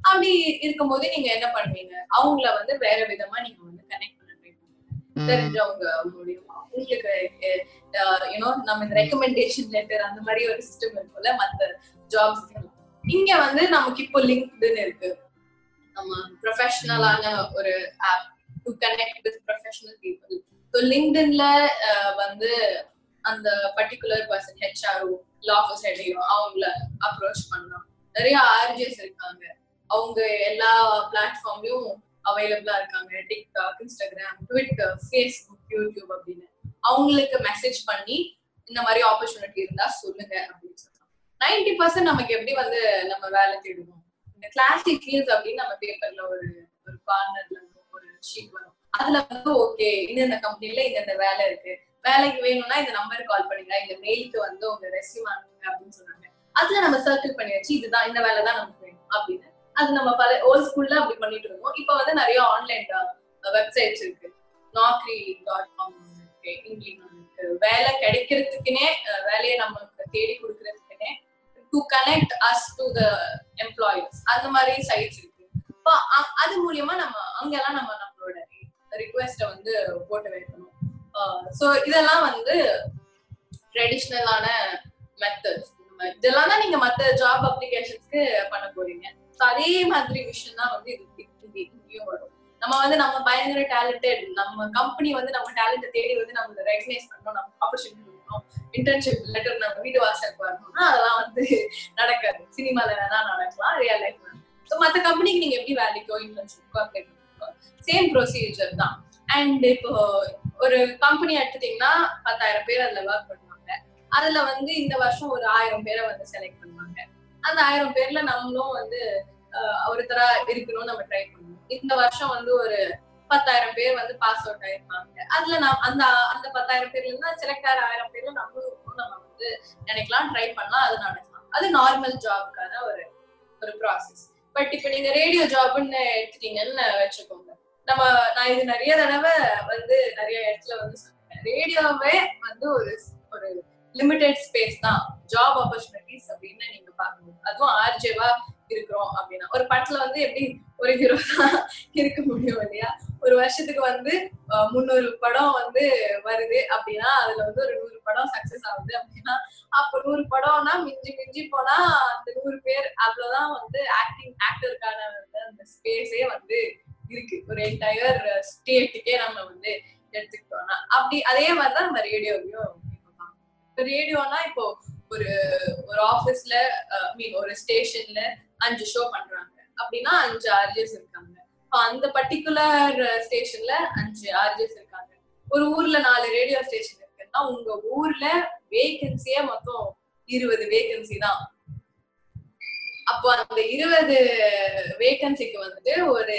அப்படி இருக்கும்போது நீங்க என்ன பண்ணுவீங்க? அவங்கள வந்து வேற விதமா நீங்க வந்து கனெக்ட் பண்ண ட்ரை பண்ணுவீங்க தெரிஞ்சவங்க மூலியமா. உங்களுக்கு யூனோ நம்ம இந்த ரெக்கமெண்டேஷன் லெட்டர் அந்த மாதிரி ஒரு சிஸ்டம் இருக்கும்ல மத்த ஜாப்ஸ் இங்க வந்து நமக்கு இப்போ லிங்க்டுன்னு இருக்கு. நம்ம ப்ரொஃபஷனலான ஒரு app to connect with professional people so லிங்க்டின்ல வந்து அந்த பர்டிகுலர் பர்சன் ஹெச்ஆர்ஓ லாஃபர் சைடையும் அவங்கள அப்ரோச் பண்ணலாம். நிறைய ஆர்ஜிஎஸ் இருக்காங்க. அவங்க எல்லா பிளாட்ஃபார்ம்லயும் அவைலபிளா இருக்காங்க. TikTok Instagram Twitter Facebook YouTube அப்படின்னு. அவங்களுக்கு மெசேஜ் பண்ணி இந்த மாதிரி ஆப்பர்ச்சுனிட்டி இருந்தா சொல்லுங்க அப்படின்னு சொல்லலாம் நைன்டி பர்சன்ட் நமக்கு எப்படி வந்து நம்ம வேலை தேடுவோம்? இந்த கிளாசிக் ஃபீல்ஸ் அப்படின்னு நம்ம பேப்பர்ல ஒரு ஒரு கார்னர்ல ஒரு ஷீட் வரும். அதுல வந்து ஓகே இந்த கம்பெனில இந்த வேலை இருக்கு. வேலைக்கு வேணும்னா இந்த நம்பருக்கு கால் பண்ணுங்க இந்த மெயிலுக்கு வந்து உங்க ரெஸ்யூம் அனுப்புங்க அப்படின்னு சொன்னாங்க. அதுல நம்ம சர்க்கிள் பண்ணி வச்சு இதுதான் இந்த வேலை தான் நமக்கு வேணும் அப்படின்னு அது நம்ம பல ஓல்ட் ஸ்கூல்ல அப்படி பண்ணிட்டு இருந்தோம். இப்ப வந்து நிறைய ஆன்லைன் வெப்சைட்ஸ் இருக்கு. நாக்ரி டாட் காம் இருக்கு இங்கிலீஷ் இருக்கு. வேலை கிடைக்கிறதுக்குனே வேலையை நமக்கு தேடி கொடுக்கறதுக்குனே to connect us to the employers அந்த மாதிரி சைட்ஸ் இருக்கு. இப்போ அது மூலியமா நம்ம அங்கெல்லாம் நம்ம நம்மளோட ரிக்வெஸ்ட வந்து போட்டு வைக்கணும். ஸோ இதெல்லாம் வந்து ட்ரெடிஷ்னலான மெத்தட்ஸ் இதெல்லாம் தான் நீங்க மத்த ஜாப் அப்ளிகேஷன்ஸ்க்கு பண்ண போறீங்க. ஸோ அதே மாதிரி விஷயம் தான் வந்து இது இங்கேயும் வரும். நம்ம வந்து நம்ம பயங்கர டேலண்டட் நம்ம கம்பெனி வந்து நம்ம டேலண்ட்டை தேடி வந்து நம்ம ரெகனைஸ் பண்ணணும் நம்ம ஆப்பர்ச்சுனிட்டி கொடுக்கணும். இன்டர்ன்ஷிப் லெட்டர் நம்ம வீடு வாசலுக்கு வரணும்னா அதெல்லாம் வந்து நடக்காது. சினிமால வேணா நடக்கலாம் ரியல் லைஃப் ஸோ மற்ற கம்பெனிக்கு நீங்க எப்படி வேலைக்கோ இன்டர்ன்ஷிப்க்கோ அப்ளை பண்ணுவோம் சேம் ப்ரொசீஜர் தான். அண்ட் இப்போ ஒரு கம்பெனி எடுத்துட்டீங்கன்னா பத்தாயிரம் பேர் அதுல ஒர்க் பண்ணுவாங்க. அதுல வந்து இந்த வருஷம் ஒரு ஆயிரம் பேரை வந்து செலக்ட் பண்ணுவாங்க. அந்த ஆயிரம் பேர்ல நம்மளும் வந்து அஹ், ஒருத்தரா இருக்கணும்னு நம்ம ட்ரை பண்ணுவோம். இந்த வருஷம் வந்து ஒரு பத்தாயிரம் பேர் வந்து பாஸ் அவுட் ஆயிருப்பாங்க. அதுல நான் அந்த அந்த பத்தாயிரம் பேர்ல இருந்து செலக்ட் ஆகிற ஆயிரம் பேர்ல நம்மளும் நம்ம வந்து நினைக்கலாம் ட்ரை பண்ணலாம் அது நடக்கலாம். அது நார்மல் ஜாப்க்கான ஒரு ஒரு ப்ராசஸ் பட் இப்ப நீங்க ரேடியோ ஜாப்னு எடுத்துட்டீங்கன்னு வச்சுக்கோங்க. நம்ம நான் இது நிறைய தடவை வந்து நிறைய இடத்துல வந்து சொன்னேன். ரேடியோவே வந்து ஒரு ஒரு லிமிடெட் ஸ்பேஸ் தான். ஜாப் ஆப்பர்ச்சுனிட்டிஸ் அப்படின்னு நீங்க பார்க்கணும். அதுவும் ஆர்ஜேவா இருக்கிறோம் அப்படின்னா. ஒரு படத்துல வந்து எப்படி ஒரு ஹீரோ தான் இருக்க முடியும் இல்லையா? ஒரு வருஷத்துக்கு வந்து முந்நூறு படம் வந்து வருது அப்படின்னா அதுல வந்து ஒரு நூறு படம் சக்சஸ் ஆகுது அப்படின்னா அப்ப நூறு படம்னா மிஞ்சி மிஞ்சி போனா அந்த நூறு பேர் அவ்வளவுதான் வந்து ஆக்டிங் ஆக்டருக்கான அந்த ஸ்பேஸே வந்து இருக்கு. ஒரு என்டையர் ஸ்டேட்டுக்கே uh, நம்ம வந்து எடுத்துக்கிட்டோம்னா. அப்படி அதே மாதிரிதான் நம்ம ரேடியோவையும் இப்போ ரேடியோனா இப்போ ஒரு ஒரு ஆஃபீஸ்ல மீன் uh, ஒரு ஸ்டேஷன்ல அஞ்சு ஷோ பண்றாங்க. அப்படின்னா அஞ்சு ஆர்ஜிஎஸ் இருக்காங்க. இப்போ அந்த பர்டிகுலர் ஸ்டேஷன்ல uh, அஞ்சு ஆர்ஜிஎஸ் இருக்காங்க. ஒரு ஊர்ல நாலு ரேடியோ ஸ்டேஷன் இருக்குன்னா உங்க ஊர்ல வேகன்சியே மொத்தம் இருபது வேகன்சி தான். அப்போ அந்த இருபது வேகன்சிக்கு வந்துட்டு ஒரு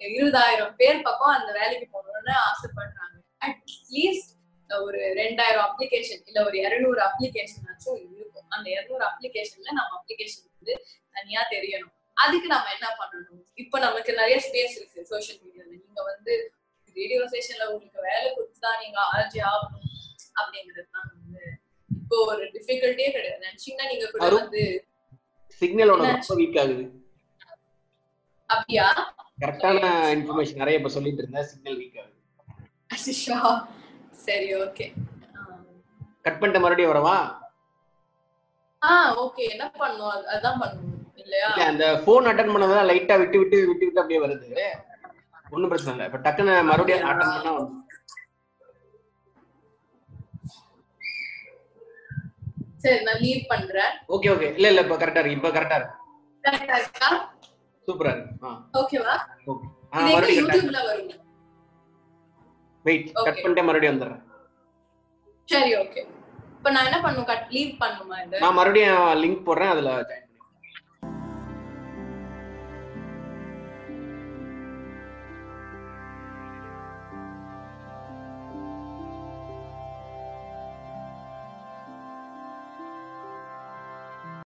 இருபதாயிரம் பேர் பக்கம் அந்த வேலைக்கு போகணும்னு ஆசைப்படுறாங்க. அட்லீஸ்ட் ஒரு ரெண்டாயிரம் அப்ளிகேஷன் இல்ல ஒரு இருநூறு அப்ளிகேஷன் ஆச்சும் இருக்கும். அந்த இருநூறு அப்ளிகேஷன்ல நம்ம அப்ளிகேஷன் வந்து தனியா தெரியணும். அதுக்கு நம்ம என்ன பண்ணணும்? இப்ப நமக்கு நிறைய ஸ்பேஸ் இருக்கு சோஷியல் மீடியால நீங்க வந்து ரேடியோ ஸ்டேஷன்ல உங்களுக்கு வேலை கொடுத்துதான் நீங்க ஆர்ஜி ஆகணும் அப்படிங்கிறது தான் வந்து இப்போ ஒரு டிஃபிகல்ட்டியே கிடையாது. நினைச்சீங்கன்னா நீங்க கூட. வந்து சிக்னலோட அப்படியா? கரெக்டான இன்ஃபர்மேஷன் நிறைய இப்ப சொல்லிட்டு இருந்தேன் சிக்னல் வீக் ஆகுது. சரி ஓகே கட் பண்ணிட்டு மறுபடியும் வரவா? ஆ ஓகே என்ன பண்ணும் அது- அதான் பண்ணும் இல்லையா? இல்ல அந்த போன் அட்டன் பண்ணதான் லைட்டா விட்டு விட்டு விட்டு விட்டு அப்படியே வருது. ஒண்ணும் பிரச்சனை இல்ல. இப்ப டக்குன்னு மறுபடியும் அட்டன் பண்ணா வந்து- சரி நான் லீவ் பண்றேன். ஓகே ஓகே இல்ல இல்ல இப்ப கரெக்டா இருக்கு. இப்ப கரெக்டா இருக்கு. கரெக்டா இருக்கா? சூப்பரா இருக்கு. ஓகேவா வெயிட் கட். பண்ணிட்டு மறுபடியும் வந்துடுறேன். சரி ஓகே இப்ப நான் என்ன பண்ணும்? கட் லீவ் பண்ணுமா நான் மறுபடியும் லிங்க் போடுறேன் அதுல join